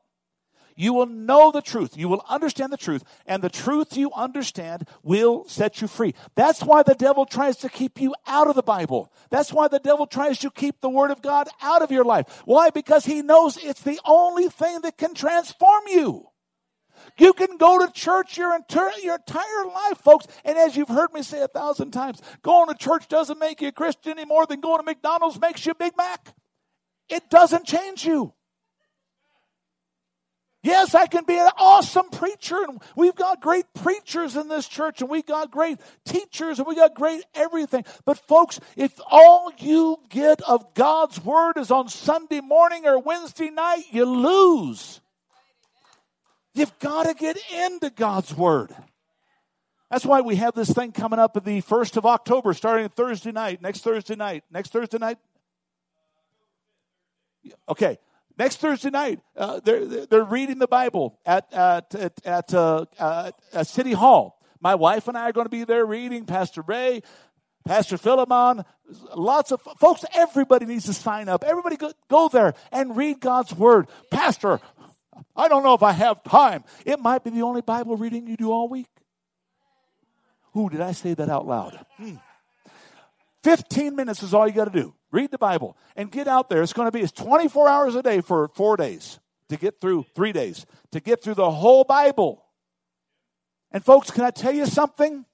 You will know the truth. You will understand the truth. And the truth you understand will set you free. That's why the devil tries to keep you out of the Bible. That's why the devil tries to keep the Word of God out of your life. Why? Because he knows it's the only thing that can transform you. You can go to church your entire, your entire life, folks. And as you've heard me say a thousand times, going to church doesn't make you a Christian any more than going to McDonald's makes you a Big Mac. It doesn't change you. Yes, I can be an awesome preacher, and we've got great preachers in this church, and we've got great teachers, and we got great everything. But, folks, if all you get of God's word is on Sunday morning or Wednesday night, you lose. You've got to get into God's word. That's why we have this thing coming up the 1st of October, starting Thursday night, next Thursday night, next Thursday night. Okay, Next Thursday night, uh, they're, they're reading the Bible at, at, at, at, uh, at City Hall. My wife and I are going to be there reading. Pastor Ray, Pastor Philemon, lots of folks, everybody needs to sign up. Everybody go, go there and read God's Word. Pastor, I don't know if I have time. It might be the only Bible reading you do all week. Ooh, did I say that out loud? Hmm. 15 minutes is all you got to do. Read the Bible and get out there. It's going to be it's 24 hours a day for four days to get through, three days, to get through the whole Bible. And folks, can I tell you something?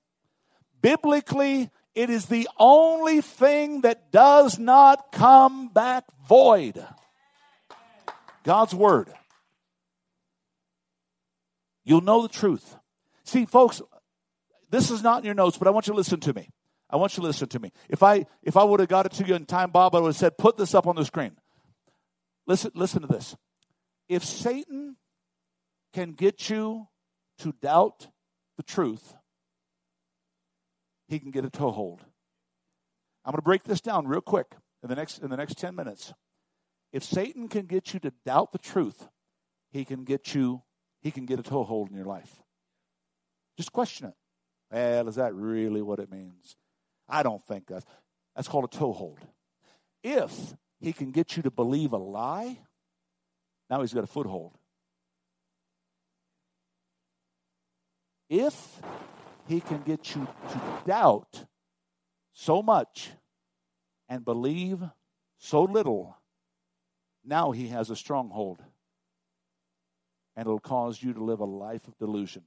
Biblically, it is the only thing that does not come back void. God's Word. You'll know the truth. See, folks, this is not in your notes, but I want you to listen to me. I want you to listen to me. If I if I would have got it to you in time, Bob, I would have said, put this up on the screen. Listen, listen to this. If Satan can get you to doubt the truth, he can get a toehold. I'm going to break this down real quick in the next in the next 10 minutes. If Satan can get you to doubt the truth, he can get you he can get a toehold in your life. Just question it. Well, is that really what it means? I don't think that's that's called a toehold. If he can get you to believe a lie, now he's got a foothold. If he can get you to doubt so much and believe so little, now he has a stronghold. And it'll cause you to live a life of delusion.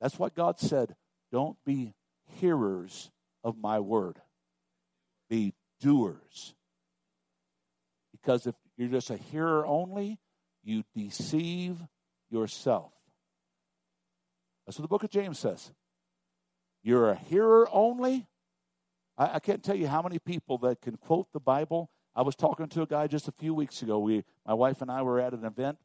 That's what God said. Don't be hearers of my word, be doers. Because if you're just a hearer only, you deceive yourself. That's what the book of James says. You're a hearer only. I, I, can't tell you how many people that can quote the Bible. I was talking to a guy just a few weeks ago. We, my wife and I were at an event,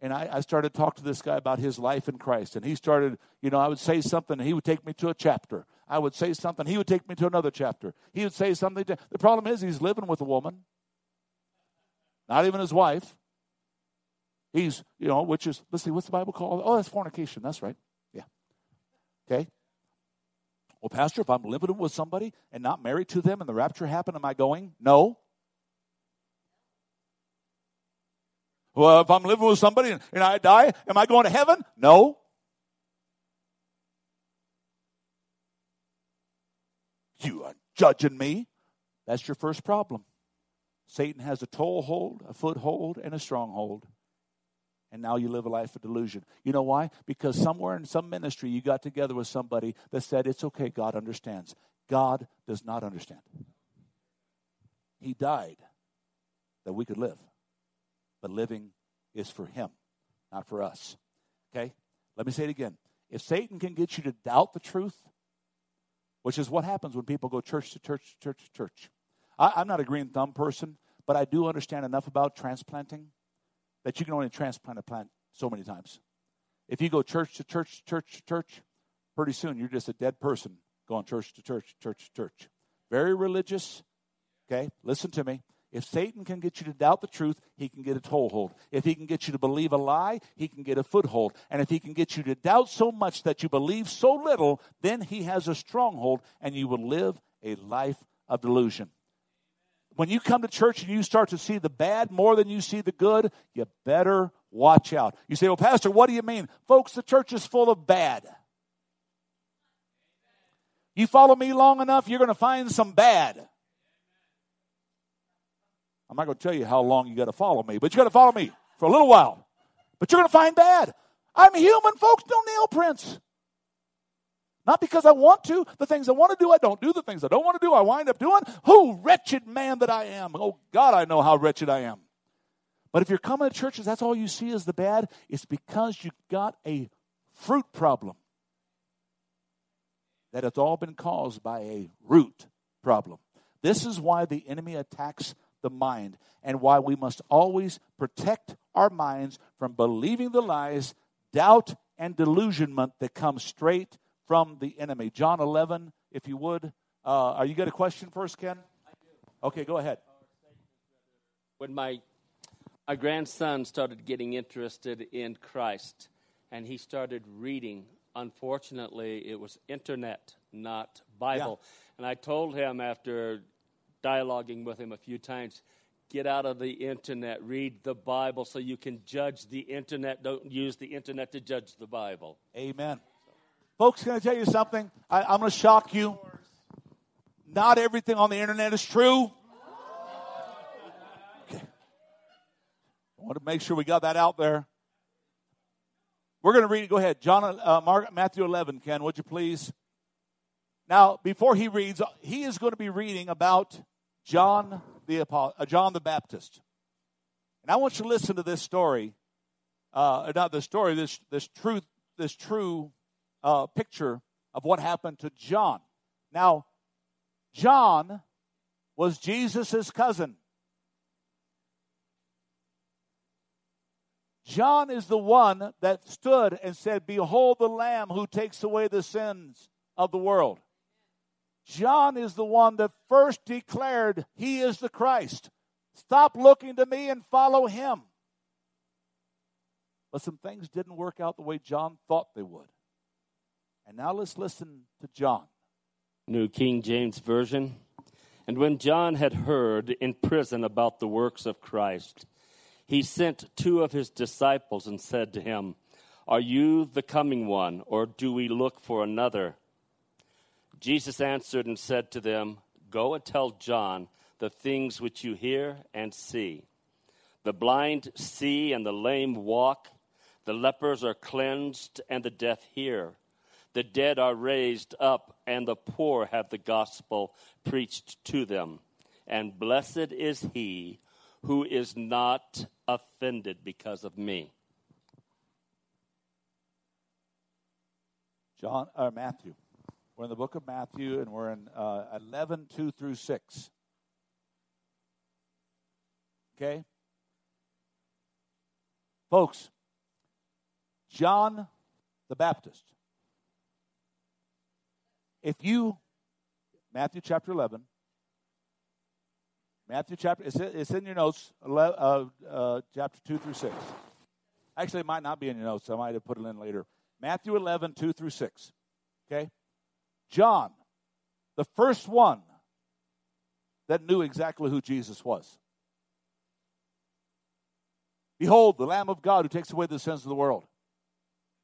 and I, I started to talk to this guy about his life in Christ. And he started, you know, I would say something, and he would take me to a chapter. I would say something, he would take me to another chapter. He would say something. To, the problem is, he's living with a woman, not even his wife. He's, you know, which is, let's see, what's the Bible called? Oh, that's fornication. That's right. Yeah. Okay. Well, Pastor, if I'm living with somebody and not married to them and the rapture happened, am I going? No. Well, if I'm living with somebody and, and I die, am I going to heaven? No. You are judging me. That's your first problem. Satan has a toehold, a foothold, and a stronghold. And now you live a life of delusion. You know why? Because somewhere in some ministry you got together with somebody that said, It's okay, God understands. God does not understand. He died that we could live. But living is for Him, not for us. Okay? Let me say it again. If Satan can get you to doubt the truth, which is what happens when people go church to church to church to church. I, I'm not a green thumb person, but I do understand enough about transplanting that you can only transplant a plant so many times. If you go church to church to church to church, pretty soon you're just a dead person going church to church, to church to church. Very religious. Okay, listen to me. If Satan can get you to doubt the truth, he can get a toehold. If he can get you to believe a lie, he can get a foothold. And if he can get you to doubt so much that you believe so little, then he has a stronghold and you will live a life of delusion. When you come to church and you start to see the bad more than you see the good, you better watch out. You say, Well, Pastor, what do you mean? Folks, the church is full of bad. You follow me long enough, you're going to find some bad. I'm not going to tell you how long you got to follow me, but you got to follow me for a little while. But you're going to find bad. I'm human, folks, no nail prints. Not because I want to. The things I want to do, I don't do. The things I don't want to do, I wind up doing. Who wretched man that I am. Oh, God, I know how wretched I am. But if you're coming to churches, that's all you see is the bad, it's because you got a fruit problem. That it's all been caused by a root problem. This is why the enemy attacks the mind and why we must always protect our minds from believing the lies, doubt, and delusionment that come straight from the enemy. John 11, if you would. Uh, are you got a question first, Ken? Okay, go ahead. When my, my grandson started getting interested in Christ and he started reading, unfortunately, it was internet, not Bible. Yeah. And I told him after dialoguing with him a few times. Get out of the internet, read the Bible so you can judge the internet. Don't use the internet to judge the Bible. Amen. Folks, can I tell you something? I, I'm going to shock you. Not everything on the internet is true. Okay. I want to make sure we got that out there. We're going to read. Go ahead. John, uh, Mark, Matthew 11, Ken, would you please? Now, before he reads, he is going to be reading about John the uh, John the Baptist. And I want you to listen to this story. Uh, not the story, this this truth, this true uh, picture of what happened to John. Now, John was Jesus' cousin. John is the one that stood and said, Behold the Lamb who takes away the sins of the world. John is the one that first declared, He is the Christ. Stop looking to me and follow him. But some things didn't work out the way John thought they would. And now let's listen to John. New King James Version. And when John had heard in prison about the works of Christ, he sent two of his disciples and said to him, Are you the coming one, or do we look for another? Jesus answered and said to them, Go and tell John the things which you hear and see. The blind see and the lame walk, the lepers are cleansed and the deaf hear. The dead are raised up, and the poor have the gospel preached to them. And blessed is he who is not offended because of me. John or Matthew. We're in the book of Matthew, and we're in uh, 11, 2 through 6. Okay? Folks, John the Baptist. If you, Matthew chapter 11, Matthew chapter, it's, in your notes, 11, uh, uh, chapter 2 through 6. Actually, it might not be in your notes. I might have put it in later. Matthew 11, 2 through 6. Okay? John, the first one that knew exactly who Jesus was. Behold, the Lamb of God who takes away the sins of the world.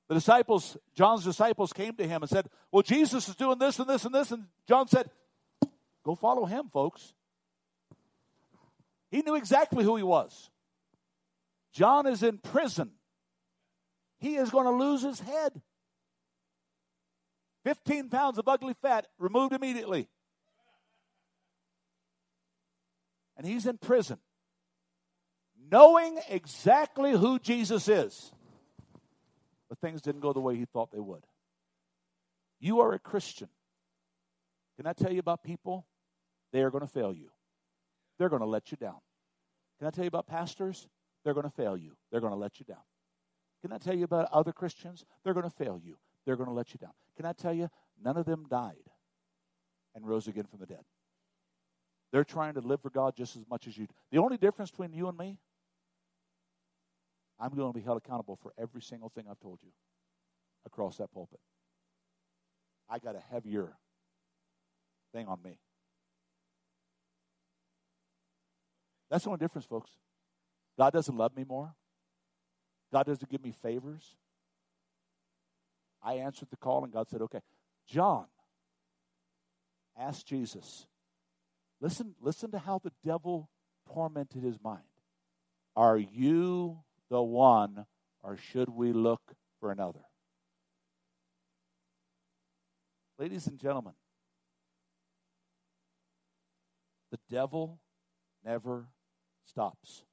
The disciples, John's disciples came to him and said, Well, Jesus is doing this and this and this. And John said, Go follow him, folks. He knew exactly who he was. John is in prison. He is going to lose his head. 15 pounds of ugly fat removed immediately. And he's in prison, knowing exactly who Jesus is. But things didn't go the way he thought they would. You are a Christian. Can I tell you about people? They are going to fail you, they're going to let you down. Can I tell you about pastors? They're going to fail you, they're going to let you down. Can I tell you about other Christians? They're going to fail you, they're going to let you down. Can I tell you, none of them died and rose again from the dead. They're trying to live for God just as much as you. The only difference between you and me, I'm going to be held accountable for every single thing I've told you across that pulpit. I got a heavier thing on me. That's the only difference, folks. God doesn't love me more. God doesn't give me favors. I answered the call, and God said, okay. John ask Jesus, listen, listen to how the devil tormented his mind. Are you the one, or should we look for another? Ladies and gentlemen, the devil never stops.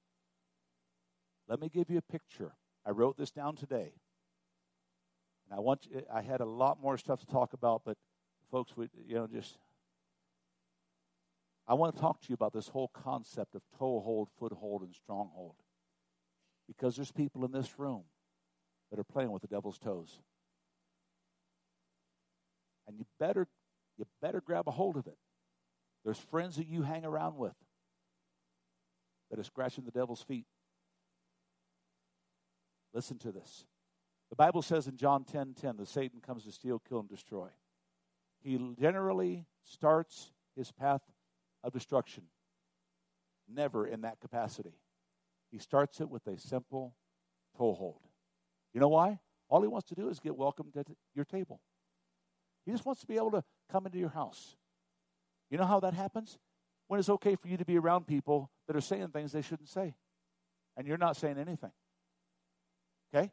Let me give you a picture. I wrote this down today. And I want you, I had a lot more stuff to talk about, but folks, we you know just I want to talk to you about this whole concept of toehold, foothold, and stronghold. Because there's people in this room that are playing with the devil's toes. And you better you better grab a hold of it. There's friends that you hang around with that are scratching the devil's feet. Listen to this. The Bible says in John 10:10 10, 10, that Satan comes to steal, kill, and destroy. He generally starts his path of destruction never in that capacity. He starts it with a simple toehold. You know why? All he wants to do is get welcomed at your table. He just wants to be able to come into your house. You know how that happens? When it's okay for you to be around people that are saying things they shouldn't say, and you're not saying anything. Okay?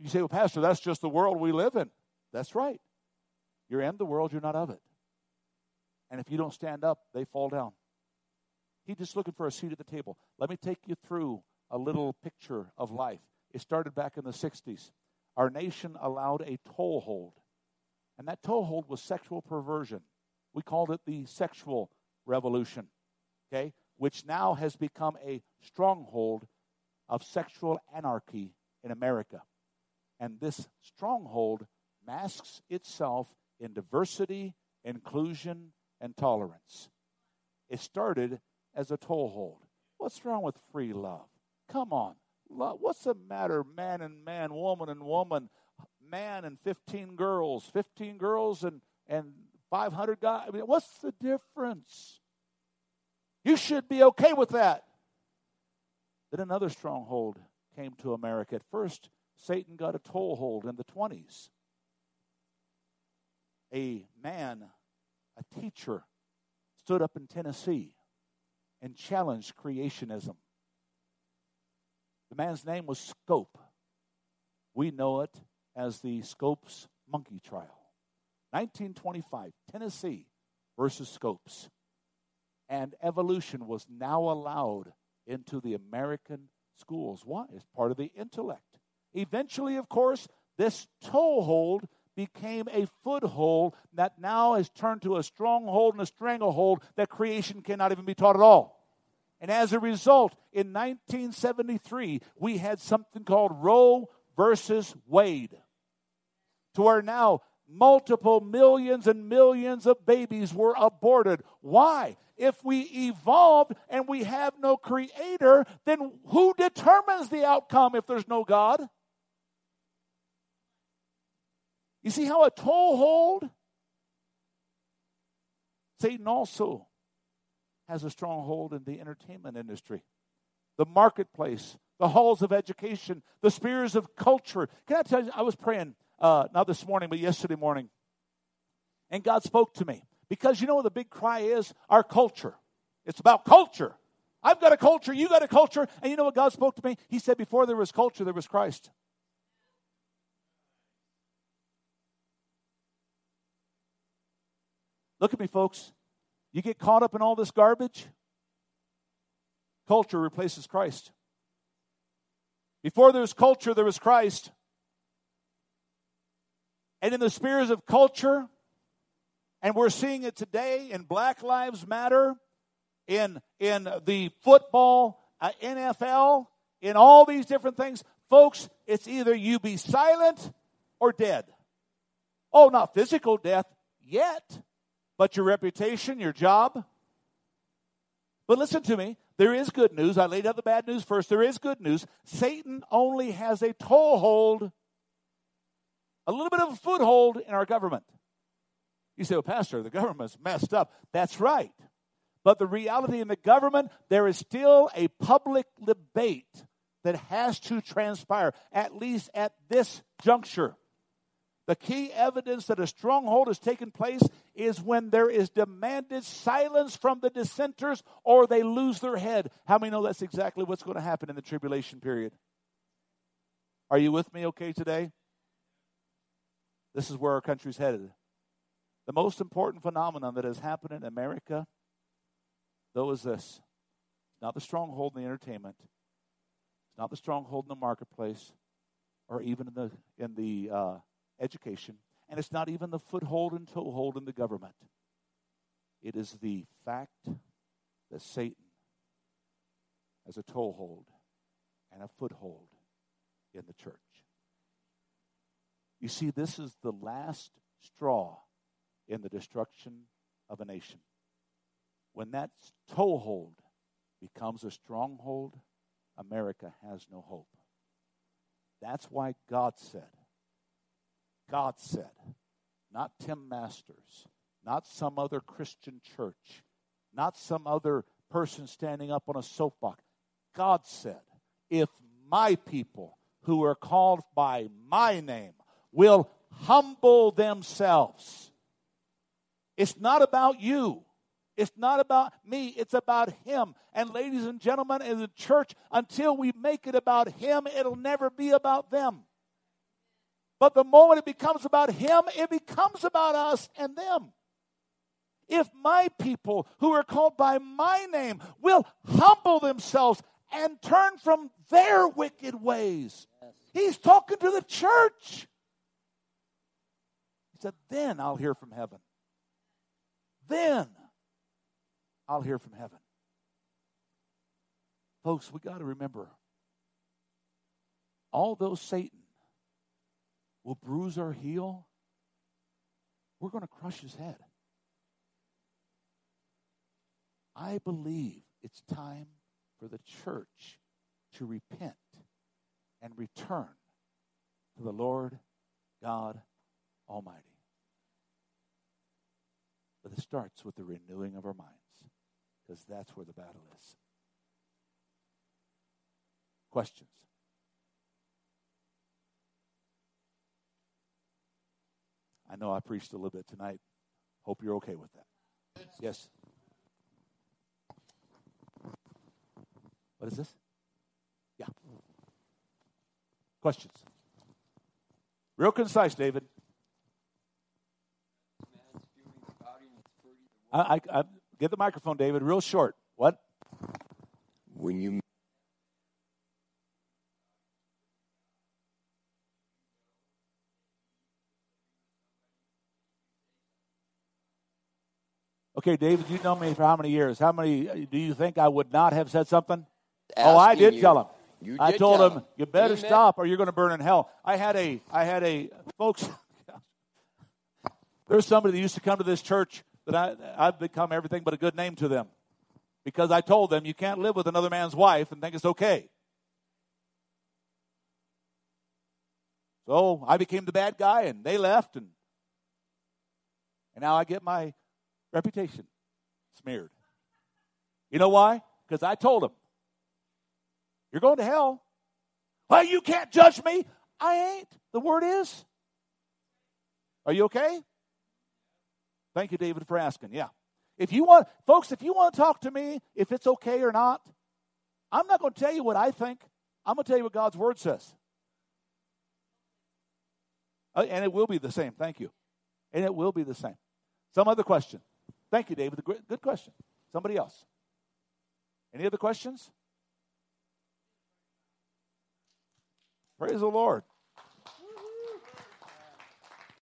You say, well, Pastor, that's just the world we live in. That's right. You're in the world, you're not of it. And if you don't stand up, they fall down. He's just looking for a seat at the table. Let me take you through a little picture of life. It started back in the 60s. Our nation allowed a toehold, and that toehold was sexual perversion. We called it the sexual revolution, okay, which now has become a stronghold of sexual anarchy in America. And this stronghold masks itself in diversity, inclusion, and tolerance. It started as a toehold. What's wrong with free love? Come on. Love. What's the matter, man and man, woman and woman, man and 15 girls, 15 girls and, and 500 guys? I mean, what's the difference? You should be okay with that. Then another stronghold came to America. At first, Satan got a toehold in the 20s. A man, a teacher, stood up in Tennessee and challenged creationism. The man's name was Scope. We know it as the Scopes monkey trial. 1925, Tennessee versus Scopes. And evolution was now allowed into the American schools. Why? It's part of the intellect. Eventually, of course, this toehold became a foothold that now has turned to a stronghold and a stranglehold that creation cannot even be taught at all. And as a result, in 1973, we had something called Roe versus Wade, to where now multiple millions and millions of babies were aborted. Why? If we evolved and we have no creator, then who determines the outcome if there's no God? You see how a toehold? Satan also has a stronghold in the entertainment industry, the marketplace, the halls of education, the spheres of culture. Can I tell you, I was praying, uh, not this morning, but yesterday morning, and God spoke to me. Because you know what the big cry is? Our culture. It's about culture. I've got a culture, you got a culture, and you know what God spoke to me? He said, Before there was culture, there was Christ. Look at me, folks. You get caught up in all this garbage, culture replaces Christ. Before there was culture, there was Christ. And in the spheres of culture, and we're seeing it today in Black Lives Matter, in, in the football, uh, NFL, in all these different things. Folks, it's either you be silent or dead. Oh, not physical death yet, but your reputation, your job. But listen to me. There is good news. I laid out the bad news first. There is good news. Satan only has a toehold, a little bit of a foothold in our government. You say, well, Pastor, the government's messed up. That's right. But the reality in the government, there is still a public debate that has to transpire, at least at this juncture. The key evidence that a stronghold has taken place is when there is demanded silence from the dissenters or they lose their head. How many know that's exactly what's going to happen in the tribulation period? Are you with me okay today? This is where our country's headed. The most important phenomenon that has happened in America, though, is this not the stronghold in the entertainment, it's not the stronghold in the marketplace, or even in the in the uh, education, and it's not even the foothold and toehold in the government. It is the fact that Satan has a toehold and a foothold in the church. You see, this is the last straw in the destruction of a nation. When that toehold becomes a stronghold, America has no hope. That's why God said, God said, not Tim Masters, not some other Christian church, not some other person standing up on a soapbox. God said, if my people who are called by my name will humble themselves. It's not about you. It's not about me. It's about Him. And, ladies and gentlemen, in the church, until we make it about Him, it'll never be about them. But the moment it becomes about Him, it becomes about us and them. If my people who are called by my name will humble themselves and turn from their wicked ways. He's talking to the church. He said, Then I'll hear from heaven. Then I'll hear from heaven. Folks, we got to remember although Satan will bruise our heel, we're going to crush his head. I believe it's time for the church to repent and return to the Lord God Almighty. But it starts with the renewing of our minds, because that's where the battle is. Questions? I know I preached a little bit tonight. Hope you're okay with that. Yes. What is this? Yeah. Questions? Real concise, David. I, I, I get the microphone, David. Real short. What? When you Okay, David, you know me for how many years? How many uh, do you think I would not have said something? Asking oh, I did you. tell him. You I told him, him. you better Amen. stop or you're going to burn in hell. I had a, I had a, folks, there's somebody that used to come to this church that I, I've become everything but a good name to them because I told them you can't live with another man's wife and think it's okay. So I became the bad guy and they left and, and now I get my reputation smeared. You know why? Because I told them, you're going to hell. Well, you can't judge me. I ain't. The word is. Are you okay? Thank you, David, for asking. Yeah. If you want, folks, if you want to talk to me, if it's okay or not, I'm not going to tell you what I think. I'm going to tell you what God's word says. Uh, and it will be the same. Thank you. And it will be the same. Some other question. Thank you, David. Good question. Somebody else. Any other questions? Praise the Lord.